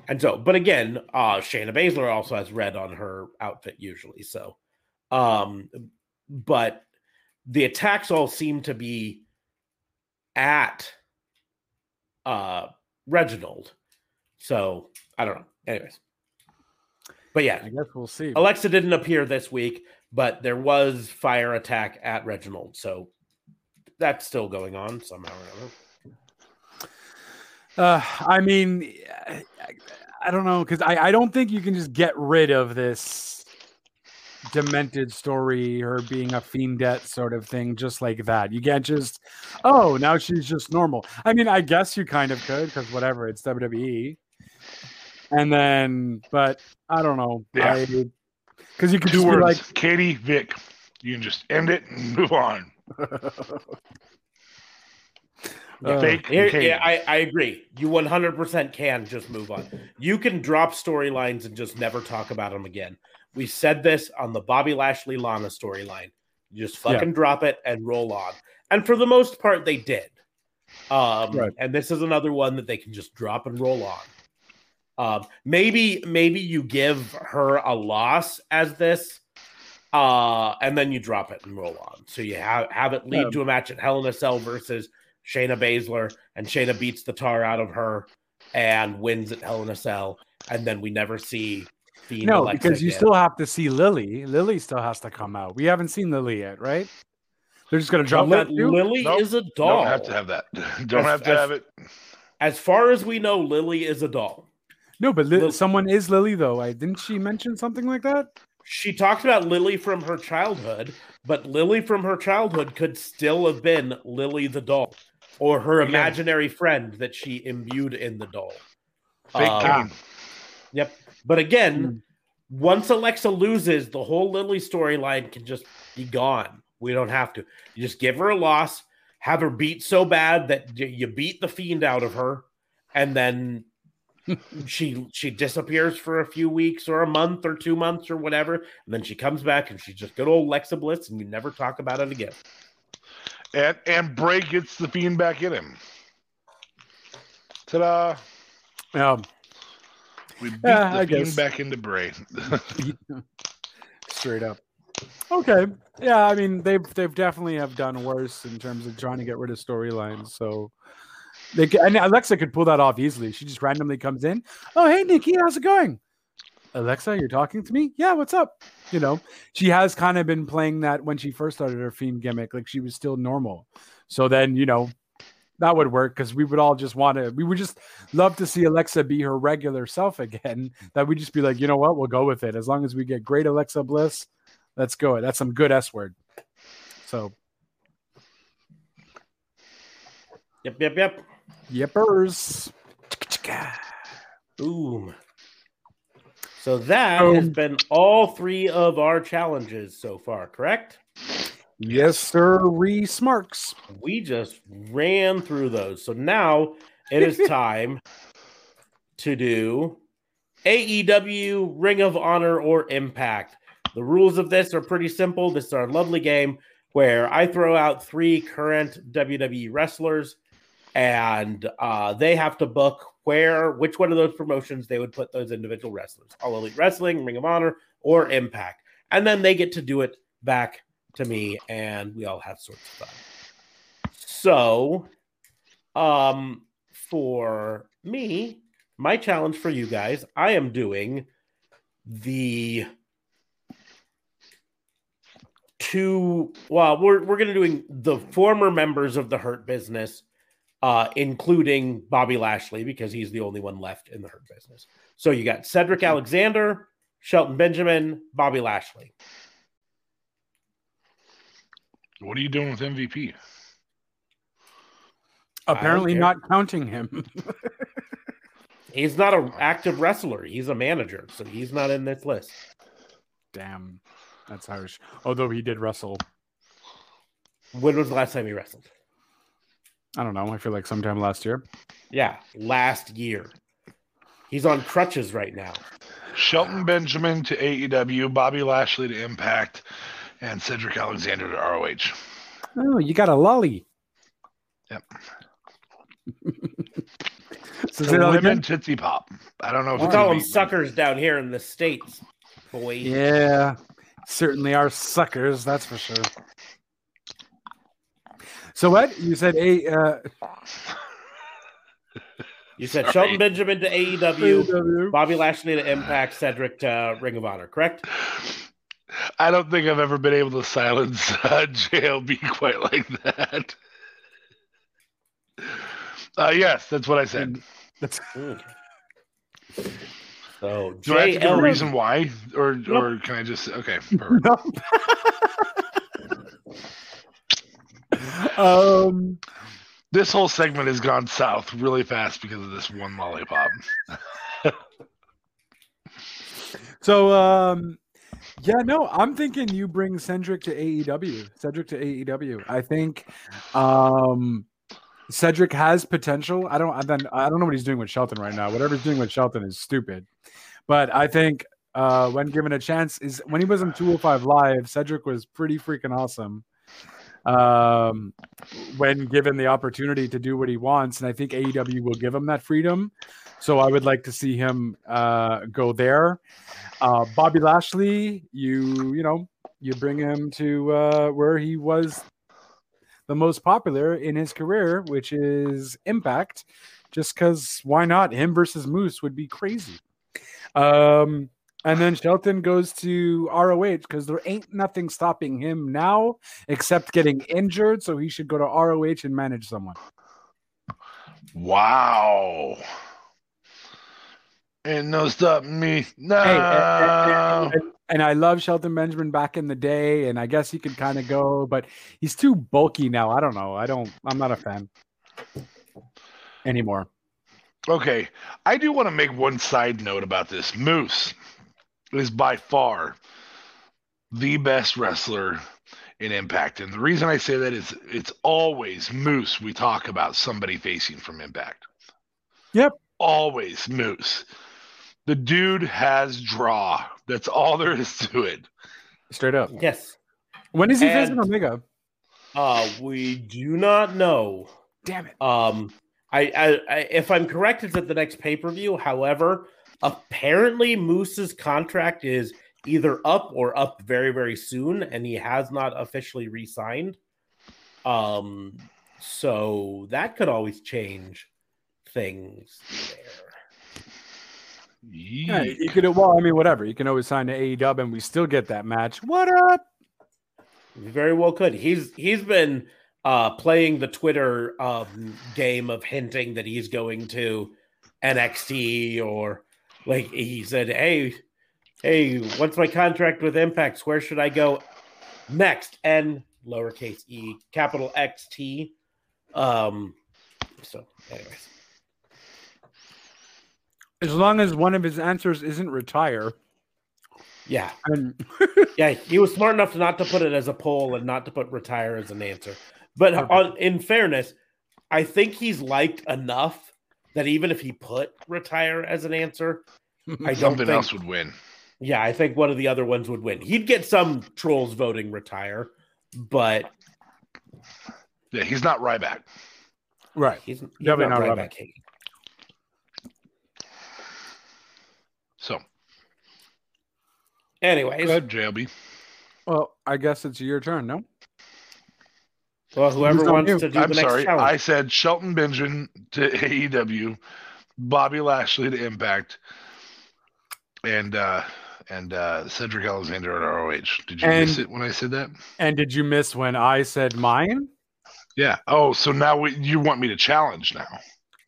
A: and so, but again, uh, Shayna Baszler also has red on her outfit usually. So, um, but the attacks all seem to be at uh Reginald. So I don't know. Anyways. But yeah,
C: I guess we'll see.
A: Alexa didn't appear this week, but there was fire attack at Reginald. So that's still going on somehow or other.
C: Uh, I mean, I, I don't know because I, I don't think you can just get rid of this demented story, her being a fiendette sort of thing, just like that. You can't just, oh, now she's just normal. I mean, I guess you kind of could because whatever, it's WWE. And then, but I don't know.
D: Yeah.
C: Because you could
D: Two
C: just
D: words,
C: like,
D: Katie, Vic. You can just end it and move on.
C: Uh,
D: Fake
A: Here- yeah, I, I agree. You 100% can just move on. You can drop storylines and just never talk about them again. We said this on the Bobby Lashley Lana storyline. Just
C: Yeah.
A: fucking drop it and roll on. And for the most part, they did. Um,
C: Right.
A: And this is another one that they can just drop and roll on. Um, maybe maybe you give her a loss as this, uh, and then you drop it and roll on. So you have have it lead
C: Yeah.
A: to a match at Hell in a Cell versus Shayna Baszler, and Shayna beats the tar out of her and wins at Hell in a Cell, and then we never see Fiend
C: no,
A: Alexa
C: because you
A: again.
C: still have to see Lily. Lily still has to come out. We haven't seen Lily yet, right? They're just going to drop
A: Li-
C: that too?
A: Lily
D: Nope.
A: is a doll.
D: Don't have to have that. Don't
A: As-
D: have to
A: as-
D: have it.
A: as far as we know, Lily is a doll.
C: No, but Li-
A: Lil-
C: someone is Lily though. I didn't she mention something like that?
A: She talks about Lily from her childhood, but Lily from her childhood could still have been Lily the doll or her
D: Again.
A: imaginary friend that she imbued in the doll.
D: Fake
A: Um, Yep. But again,
C: Hmm.
A: once Alexa loses, the whole Lily storyline can just be gone. We don't have to. You just give her a loss, have her beat so bad that you beat the fiend out of her, and then she she disappears for a few weeks or a month or two months or whatever, and then she comes back and she's just good old Alexa Bliss, and you never talk about it again.
D: And and Bray gets the fiend back in him. Ta-da!
C: Um,
D: We beat
C: Yeah,
D: the
C: I
D: fiend
C: guess.
D: back into Bray.
C: straight up. Okay. Yeah, I mean they've they've definitely have done worse in terms of trying to get rid of storylines. So they ca- and Alexa could pull that off easily. She just randomly comes in. Oh, hey Nikki, how's it going? Alexa, you're talking to me? Yeah, what's up? You know, she has kind of been playing that when she first started her fiend gimmick, like she was still normal. So then, you know, that would work because we would all just want to, we would just love to see Alexa be her regular self again. That we'd just be like, you know what, we'll go with it. As long as we get great Alexa Bliss, let's go. That's some good S word. So,
A: Yep, yep, yep.
C: yippers.
A: Boom. So that
C: Um,
A: has been all three of our challenges so far, correct?
C: Yes, sir. Re Smarks.
A: We just ran through those. So now it is time to do AEW, Ring of Honor, or Impact. The rules of this are pretty simple. This is our lovely game where I throw out three current WWE wrestlers and uh, they have to book where, which one of those promotions they would put those individual wrestlers All Elite Wrestling, Ring of Honor, or Impact. And then they get to do it back to me, and we all have sorts of fun. So, um, for me, my challenge for you guys, I am doing the two. Well, we're we're gonna doing the former members of the Hurt Business, uh, including Bobby Lashley because he's the only one left in the Hurt Business. So you got Cedric Alexander, Shelton Benjamin, Bobby Lashley.
D: What are you doing with MVP?
C: Apparently not counting him.
A: He's not an active wrestler. He's a manager, so he's not in this list.
C: Damn. That's harsh. Although he did wrestle.
A: When was the last time he wrestled?
C: I don't know. I feel like sometime last year.
A: Yeah, last year. He's on crutches right now.
D: Shelton Benjamin to AEW, Bobby Lashley to Impact, and Cedric Alexander to ROH.
C: Oh, you got a lolly.
D: Yep.
C: so
D: The women
C: again?
D: Tootsie Pop. I don't know if
A: We call them suckers down here in the states, boy.
C: Yeah, certainly are suckers. That's for sure. So what you said? A uh,
A: You said
D: Sorry.
A: Shelton Benjamin to AEW, Bobby Lashley to Impact, Cedric to Ring of Honor, correct?
D: I don't think I've ever been able to silence uh, JLB quite like that. Uh, yes, that's what I said.
C: That's
A: Okay. So
D: Do I have to give a reason why, or or can I just okay? Perfect.
C: um.
D: This whole segment has gone south really fast because of this one lollipop.
C: So um. Yeah, no, I'm thinking you bring Cedric to AEW. Cedric to AEW. I think um Cedric has potential. I don't I then I don't know what he's doing with Shelton right now. Whatever he's doing with Shelton is stupid. But I think uh when given a chance is when he was in 205 live, Cedric was pretty freaking awesome. Um when given the opportunity to do what he wants and I think AEW will give him that freedom. So I would like to see him uh go there. Uh, Bobby Lashley, you you know you bring him to uh, where he was the most popular in his career, which is Impact. Just because why not? Him versus Moose would be crazy. Um, and then Shelton goes to ROH because there ain't nothing stopping him now except getting injured. So he should go to ROH and manage someone.
D: Wow. Ain't no stopping me. No.
C: Hey, and, and- and I love Shelton Benjamin back in the day, and I guess he could kind of go, but he's too bulky now. I don't know. I don't. I'm not a fan anymore.
D: Okay, I do want to make one side note about this. Moose is by far the best wrestler in Impact, and the reason I say that is it's always Moose we talk about somebody facing from Impact.
C: Yep.
D: Always Moose. The dude has draw. That's all there is to it.
C: Straight up.
A: Yes.
C: When is he
A: And-
C: facing Omega?
A: Uh, we do not know.
C: Damn it.
A: Um, I, I, I if I'm correct, it's at the next pay per view. However, apparently Moose's contract is either up or up very very soon, and he has not officially re-signed. Um, so that could always change things there.
C: Yeah, you could. Well, I mean, whatever. You can always sign to AEW, and we still get that match. What up?
A: Very well could. He's he's been uh playing the Twitter um game of hinting that he's going to NXT or like he said, Hey, hey, what's my contract with Impacts? Where should I go next? N lowercase e capital X T. Um so anyways.
C: As long as one of his answers isn't retire,
A: Yeah.
C: and
A: Yeah, he was smart enough to not to put it as a poll and not to put retire as an answer. But on, in fairness, I think he's liked enough that even if he put retire as an answer, I don't
D: Something
A: think.
D: else would win.
A: Yeah, I think one of the other ones would win. He'd get some trolls voting retire, but
D: Yeah, he's not Ryback.
C: right.
A: he's, he's
C: Definitely
A: not
C: not
A: right
C: Ryback.
A: back.
D: So
A: Anyways,
D: go ahead, JLB.
C: Well, I guess it's your turn. No.
A: well, whoever wants
C: you?
A: to do
D: I'm
A: the next
D: sorry.
A: challenge.
D: I said Shelton Benjamin to AEW, Bobby Lashley to Impact, and uh and uh Cedric Alexander at ROH. Did you miss it when I said that?
C: And did you miss when I said mine?
D: Yeah. Oh, so now we, you want me to challenge now?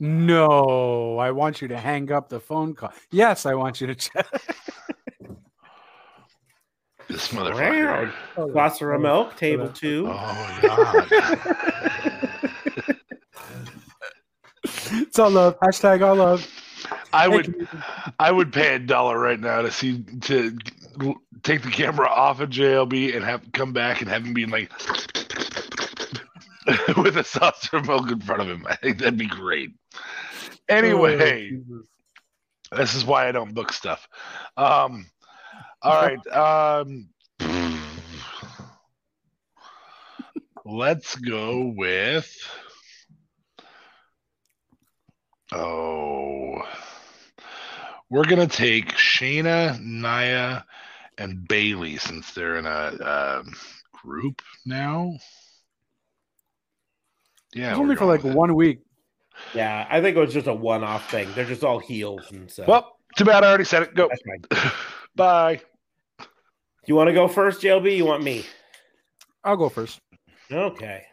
C: No, I want you to hang up the phone call. Yes, I want you to check.
D: This motherfucker.
A: Glasser of milk, table two.
D: Oh my god.
C: it's all love. Hashtag all love.
D: I would I would pay a dollar right now to see to take the camera off of JLB and have come back and have him being like with a saucer of milk in front of him. I think that'd be great. Anyway,
C: Oh,
D: this is why I don't book stuff. Um, all right. Um, let's go with. Oh, we're gonna take Shayna, Nia, and Bayley since they're in a um, group now. Yeah,
C: it's only for like
D: with it.
C: one week.
A: Yeah, I think it was just a one-off thing. They're just all heels, and so
D: Well, too bad I already said it. Go.
A: that's fine.
D: Bye.
A: You want to go first, JLB? You want me?
C: I'll go first.
A: Okay.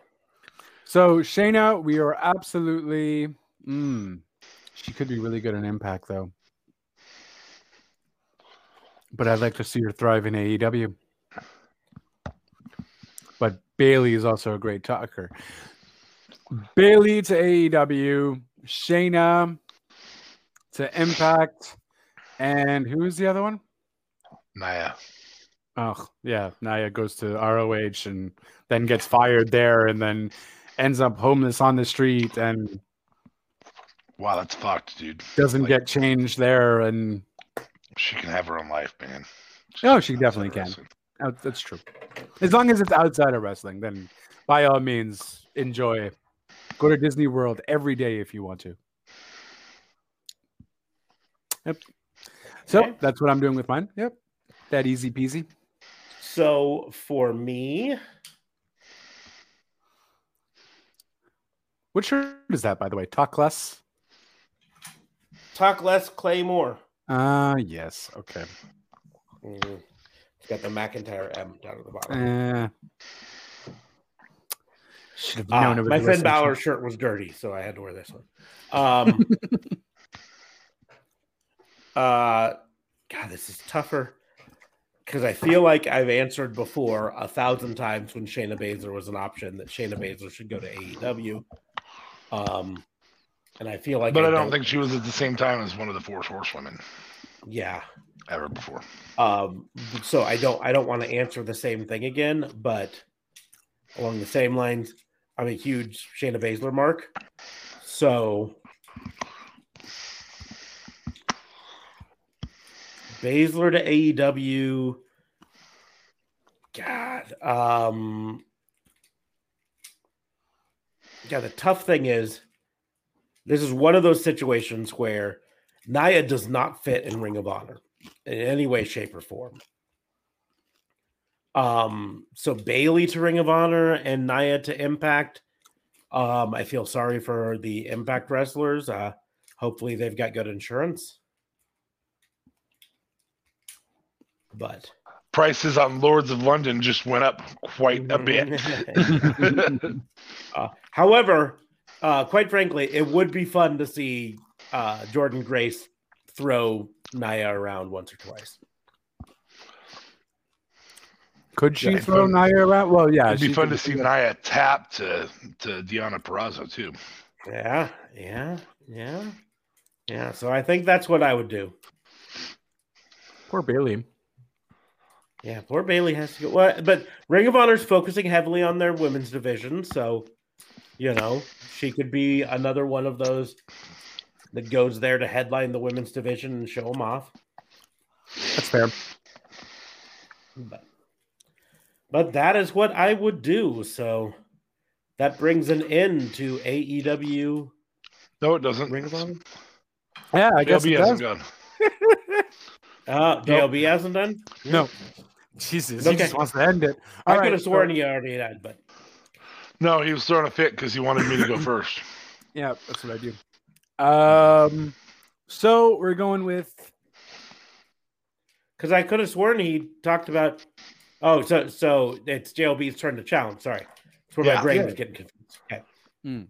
C: So Shayna, we are absolutely. Mm, she could be really good in Impact, though. But I'd like to see her thrive in AEW. But Bayley is also a great talker. Bayley to AEW, Shayna to Impact, and who's the other one?
D: Nia.
C: Oh, yeah. Nia goes to ROH and then gets fired there and then ends up homeless on the street and
D: Wow, that's fucked, dude.
C: doesn't
D: Like,
C: get changed there. And
D: She can have her own life, man.
C: Oh, she definitely can.
D: wrestling.
C: that's true. As long as it's outside of wrestling, then by all means, enjoy. Go to Disney World every day if you want to. Yep. So
A: Okay.
C: that's what I'm doing with mine. Yep. That easy peasy.
A: So for me,
C: What shirt is that, by the way? Talk less.
A: talk less, Claymore.
C: Ah, yes. Okay.
A: Mm. It's got the McIntyre M down at the bottom.
C: Uh, should have
A: Ah,
C: known it
A: my Finn Balor
C: shirt.
A: shirt was dirty, so I had to wear this one. Um, uh, God, this is tougher because I feel like I've answered before a thousand times when Shayna Baszler was an option that Shayna Baszler should go to AEW. Um, and I feel like,
D: But I don't think she was at the same time as one of the four horsewomen
A: yeah.
D: ever before.
A: Um, so I don't, I don't want to answer the same thing again, but along the same lines, I'm a huge Shayna Baszler mark. So Baszler to AEW. God. Um Yeah, the tough thing is this is one of those situations where Nia does not fit in Ring of Honor in any way, shape, or form. Um, so Bayley to Ring of Honor and Nia to Impact. Um, I feel sorry for the Impact wrestlers. Uh, hopefully they've got good insurance. But
D: Prices on Lloyd's of London just went up quite a bit.
A: uh, however, uh, quite frankly, it would be fun to see uh, Jordynne Grace throw Nia around once or twice.
C: Could she
D: Yeah,
C: throw
D: fun.
C: Nia around? Well, yeah.
D: It'd be fun to see
C: do that.
D: Nia tap to to Deonna Purrazzo too.
A: Yeah, yeah, yeah, yeah. So I think that's what I would do.
C: Poor Bayley.
A: Yeah, poor Bayley has to go. Well, but Ring of Honor is focusing heavily on their women's division, so you know she could be another one of those that goes there to headline the women's division and show them off.
C: That's fair.
A: But, but that is what I would do. So that brings an end to AEW
D: No, it doesn't.
A: Ring of Honor.
C: Yeah, I guess
D: JLB
C: it
D: hasn't
C: does.
D: gone.
A: Uh, JLB hasn't done.
C: No. Jesus, he just wants to end it.
A: I
C: All
A: could
C: right,
A: have
C: so-
A: sworn he already had, but
D: No, he was throwing a fit because he wanted me to go first.
C: Yeah, that's what I do. Um, so we're going with
A: because I could have sworn he talked about. Oh, so so it's JLB's turn to challenge. Sorry, that's where
D: Yeah.
A: my brain
C: Yeah.
A: was getting confused. Okay,
C: Hmm.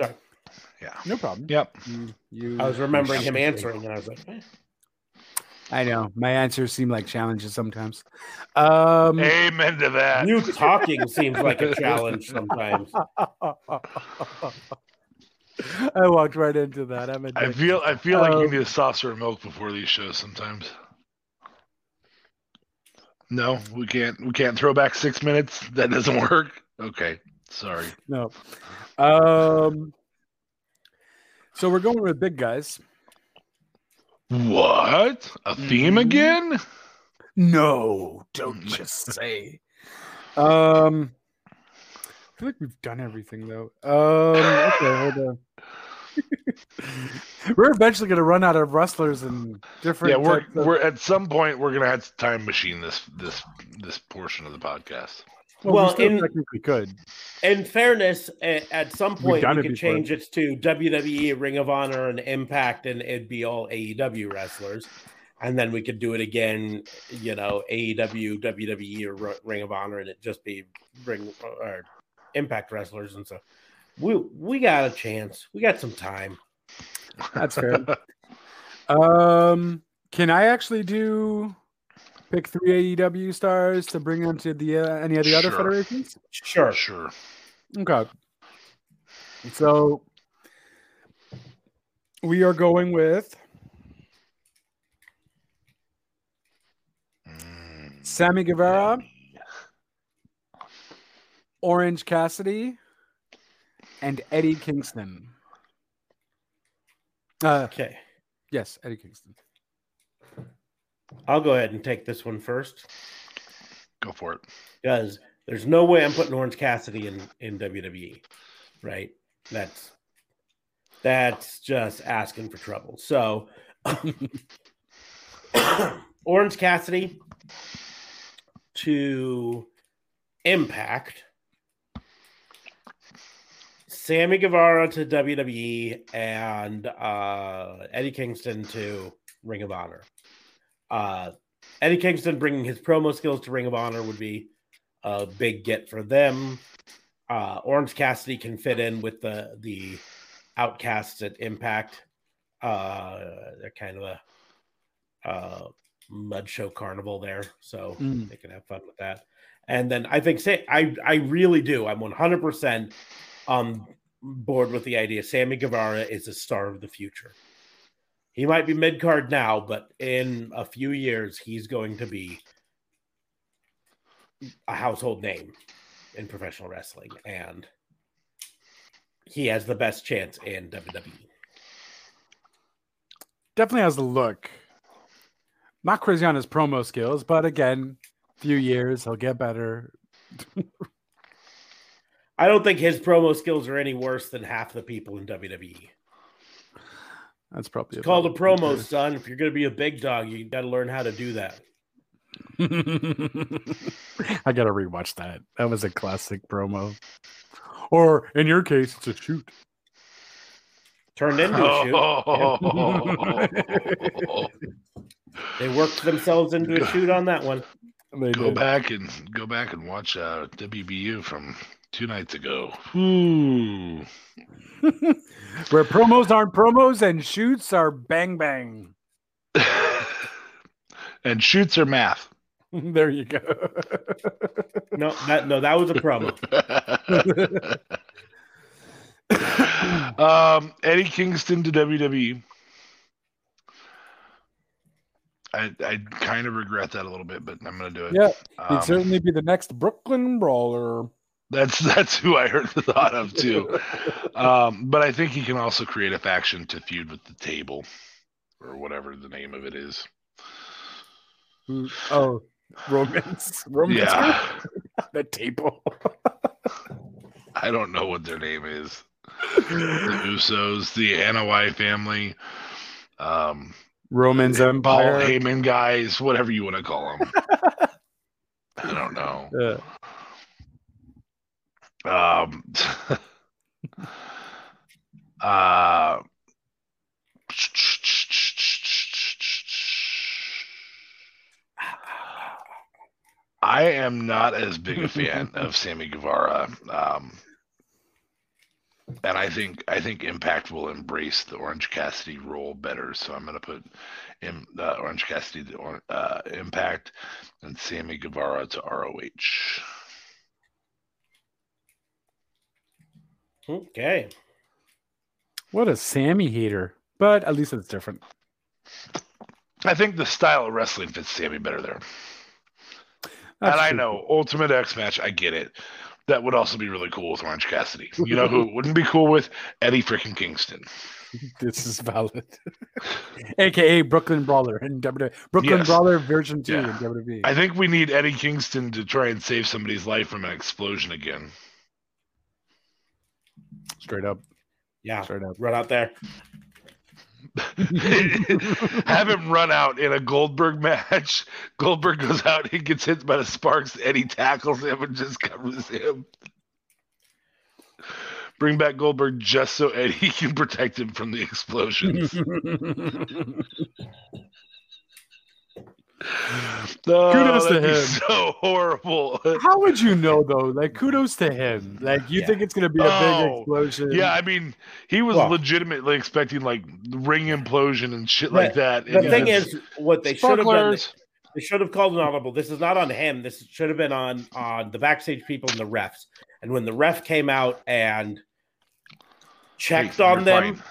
A: sorry,
D: Yeah.
C: no problem.
D: Yep.
C: You, you,
A: I was remembering him answering, and I was like, eh.
C: I know my answers seem like challenges sometimes. Um,
D: Amen to that.
A: "You talking seems like a challenge sometimes."
C: I walked right into that. I'm a
D: I
C: dick.
D: feel I feel like you
C: Um,
D: need a saucer of milk before these shows sometimes. No, we can't. We can't throw back six minutes. That doesn't work. Okay, sorry.
C: No. Um. So we're going with big guys.
D: What? A theme
C: Mhm.
D: again?
C: No, don't just say. Um, I feel like we've done everything though. Um, okay, hold on. we're eventually gonna run out of wrestlers and different.
D: Yeah, we're
C: of-
D: we're at some point we're gonna have to time machine this this this portion of the podcast.
C: Well,
A: well,
C: we still
A: in-
C: technically could.
A: In fairness, a- at some point
C: done
A: we could change it to WWE, Ring of Honor, and Impact, and it'd be all AEW wrestlers. And then we could do it again, you know, AEW, WWE, or Ring of Honor, and it just be Ring or Impact wrestlers. And stuff. we we got a chance. We got some time.
C: That's fair. um, can I actually do pick three AEW stars to bring onto the uh, any of the other federations?
A: Sure.
D: Sure.
C: Okay. So we are going with
D: Mm.
C: Sammy Guevara, Orange Cassidy, and Eddie Kingston. Uh,
A: Okay.
C: yes, Eddie Kingston.
A: I'll go ahead and take this one first
D: Go for it.
A: because there's no way I'm putting Orange Cassidy in in WWE, right? That's that's just asking for trouble. So Orange Cassidy to Impact, Sammy Guevara to WWE, and uh, Eddie Kingston to Ring of Honor. Uh, Eddie Kingston bringing his promo skills to Ring of Honor would be a big get for them. Uh, Orange Cassidy can fit in with the the outcasts at Impact. Uh, they're kind of a uh, mud show carnival there, so
C: Mm.
A: they can have fun with that. And then I think say I I really do. I'm 100 percent on board with the idea. Sammy Guevara is a star of the future. He might be mid card now, but in a few years, he's going to be a household name in professional wrestling, and he has the best chance in. WWE.
C: Definitely has the look. Not crazy on his promo skills, but again, few years he'll get better.
A: I don't think his promo skills are any worse than half the people in WWE.
C: That's probably
A: It's called a
C: valid
A: promo,
C: point
A: son. If you're going to be a big dog, you got to learn how to do that.
C: I gotta rewatch that. That was a classic promo. Or in your case, it's a shoot.
A: Turned into a shoot.
D: Oh.
A: They worked themselves into a shoot on that one.
C: They
D: go
C: did.
D: back and go back and watch uh, WBU from two nights ago. Ooh.
C: Where promos aren't promos and shoots are bang bang.
D: and shoots are math.
C: there you go.
A: No, that no, that was a promo.
D: um, Eddie Kingston to WWE. I I kind of regret that a little bit, but I'm gonna do it.
C: yeah, he'd
D: Um,
C: certainly be the next Brooklyn Brawler.
D: That's that's who I heard the thought of too. um, but I think he can also create a faction to feud with the table, or whatever the name of it is.
C: Oh, romance. Romance.
D: Yeah,
C: The table.
D: I don't know what their name is. The Usos, the Anoa'i family, um,
C: Romans
D: Paul
C: Empire.
D: Heyman guys, whatever you want to call them. I don't know.
C: Yeah.
D: Um, uh, I am not as big a fan of Sammy Guevara. Um, and I think I think Impact will embrace the Orange Cassidy role better. So I'm going to put in, uh, Orange Cassidy to or, uh, Impact and Sammy Guevara to ROH.
A: Okay.
C: What a Sammy hater. But at least it's different.
D: I think the style of wrestling fits Sammy better there. and I
C: true.
D: know Ultimate X match, I get it. That would also be really cool with Orange Cassidy. You know who wouldn't be cool with? Eddie freaking Kingston.
C: This is valid. AKA Brooklyn Brawler and WWE. Brooklyn
D: Yes.
C: Brawler version 2
D: Yeah.
C: in WWE.
D: I think we need Eddie Kingston to try and save somebody's life from an explosion again.
C: Straight up.
A: Yeah,
C: Straight up.
A: run out there.
D: Have him run out in a Goldberg match. Goldberg goes out, he gets hit by the sparks, Eddie tackles him and just covers him. Bring back Goldberg just so Eddie can protect him from the explosions. Oh,
C: Kudos to him.
D: So horrible.
C: How would you know though? Like kudos to him. Like you
A: Yeah.
C: think it's gonna be a big
D: Oh,
C: explosion.
D: Yeah, I mean, he was
A: Well-
D: legitimately expecting like ring implosion and shit like that.
A: The
D: and
A: thing is, what they should have done. They should have called an audible. This is not on him. This should have been on on the backstage people and the refs. And when the ref came out and checked
D: Hey,
A: on them,
D: fine.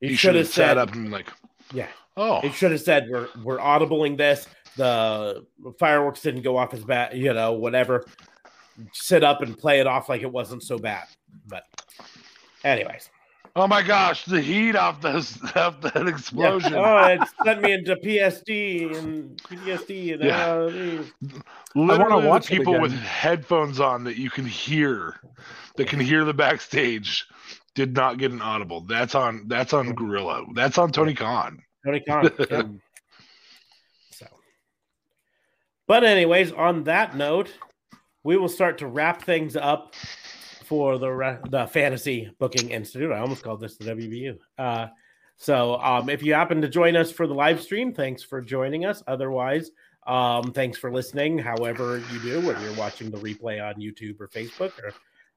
A: he
D: He
A: should have
D: sat
A: said,
D: up and like,
A: "Yeah."
D: oh,
A: It should have said, "We're we're audibling this." The fireworks didn't go off as bad, you know, whatever. Sit up and play it off like it wasn't so bad. But, anyways,
D: oh my gosh, the heat off those off that
A: yeah.
D: explosion.
A: Oh, it sent me into PSD and PTSD and
D: Yeah.
A: uh, these-
D: Literally, the
C: watch
D: people with headphones on that you can hear, that can hear the backstage, did not get an audible. That's on. That's on Gorilla. That's on Tony Khan.
A: Tony Khan. yeah. So, but anyways, on that note, we will start to wrap things up for the re- the Fantasy Booking Institute. I almost called this the WBU. Uh, so, um, if you happen to join us for the live stream, thanks for joining us. Otherwise, um, thanks for listening. However you do, whether you're watching the replay on YouTube or Facebook or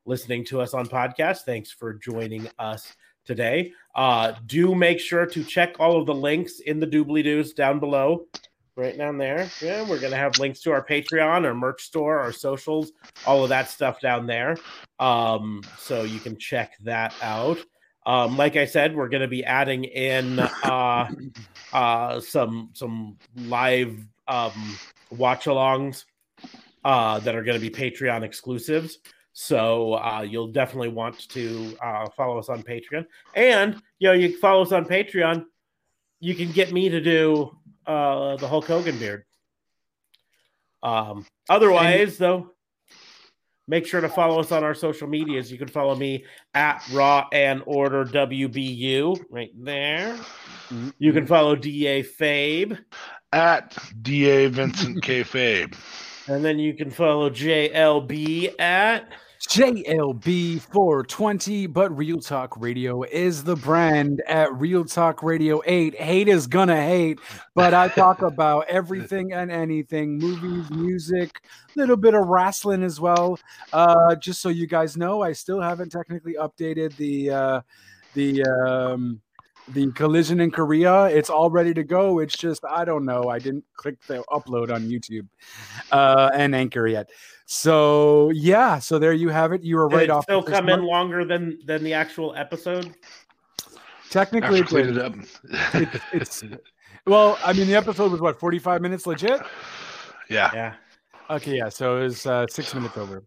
A: listening to us on podcast, thanks for joining us today. Uh, do make sure to check all of the links in the doobly doos down below, right down there. Yeah, we're gonna have links to our Patreon, our merch store, our socials, all of that stuff down there. Um, so you can check that out. Um, like I said, we're gonna be adding in uh, uh, some some live um, watch-alongs uh, that are to be Patreon exclusives. So uh, you'll definitely want to uh, follow us on Patreon, and you know you follow us on Patreon. You can get me to do uh, the Hulk Hogan beard. Um, otherwise, though, make sure to follow us on our social medias. You can follow me at Raw and Order WBU right there. You can follow DA Fabe,
D: At Da Vincent K Fabe.
A: and then you can follow JLB at.
C: JLB 420, but Real Talk Radio is the brand at Real Talk Radio 8. Hate is gonna hate, but I talk about everything and anything movies, music, a little bit of wrestling as well. Uh, just so you guys know, I still haven't technically updated the uh, the um, the collision in Korea. It's all ready to go. It's just I don't know. I didn't click the upload on YouTube uh, and Anchor yet. So yeah, so there you have it. You were right
A: it
C: off.
A: still
C: the first
A: come in longer than than the actual episode?
C: Technically,
D: After
C: it
D: cleaned
C: did.
D: it up.
C: it's well. I mean, the episode was what forty five minutes legit.
D: yeah.
A: Yeah.
C: Okay, yeah. So it was uh, six minutes over.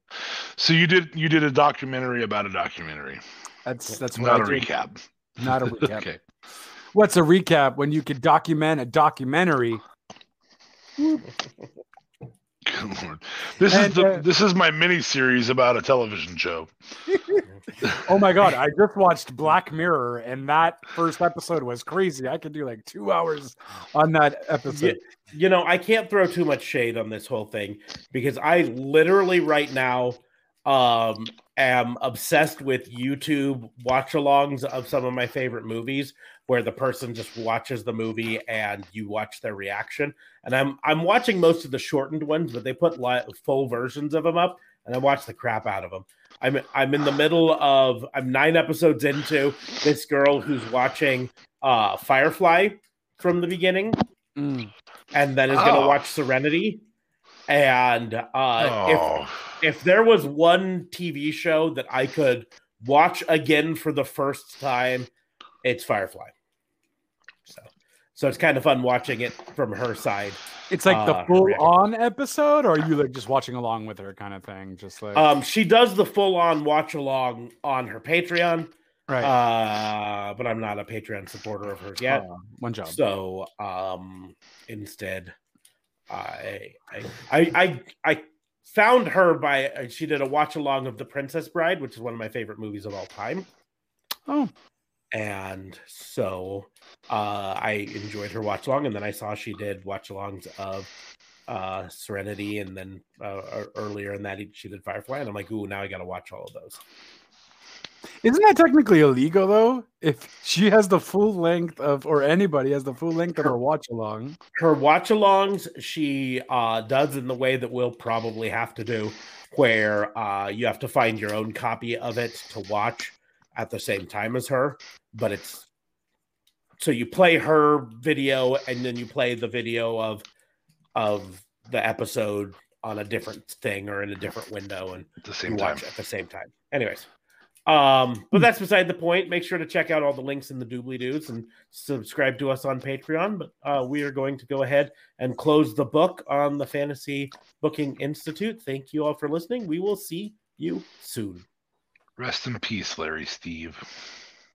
D: So you did you did a documentary about a documentary,
C: That's that's what
D: not a
C: I did.
D: recap.
C: Not a recap.
D: Okay.
C: What's a recap when you could document a documentary?
D: Good Lord. This
C: And,
D: is the
C: uh,
D: this is my mini series about a television show.
C: Oh my god, I just watched Black Mirror, and that first episode was crazy. I could do like two hours on that episode.
A: You know, I can't throw too much shade on this whole thing because I literally right now um am obsessed with YouTube watch-alongs of some of my favorite movies where the person just watches the movie and you watch their reaction. And I'm I'm watching most of the shortened ones, but they put li- full versions of them up and I watch the crap out of them. I'm I'm in the middle of I'm 9 episodes into this girl who's watching uh Firefly from the beginning
C: Mm.
A: and then is going to
D: Oh.
A: watch Serenity. And uh,
D: oh,
A: if if there was one TV show that I could watch again for the first time, it's Firefly. So So it's kind of fun watching it from her side.
C: It's like the
A: Uh,
C: full
A: reaction.
C: on episode, or are you like just watching along with her kind of thing? Just like
A: Um, she does the full on watch along on her Patreon,
C: right.
A: uh, but I'm not a Patreon supporter of hers yet.
C: Uh, one job.
A: So um, instead, I I I I, found her by uh, she did a watch along of The Princess Bride, which is one of my favorite movies of all time.
C: Oh.
A: and so uh, I enjoyed her watch along, and then I saw she did watch alongs of uh, Serenity, and then uh, earlier in that she did Firefly, and I'm like, ooh, now I got to watch all of those.
C: Isn't that technically illegal though? If she has the full length of, or anybody has the full length of her watch along.
A: her watch alongs she uh does in the way that we'll probably have to do where uh you have to find your own copy of it to watch at the same time as her but it's so you play her video and then you play the video of of the episode on a different thing or in a different window and
D: At the
A: you
D: same time.
A: watch at the same time. Anyways, um, but that's beside the point. Make sure to check out all the links in the doobly doos and subscribe to us on Patreon. But uh, we are going to go ahead and close the book on the Fantasy Booking Institute. Thank you all for listening. We will see you soon.
D: Rest in peace, Larry Steve.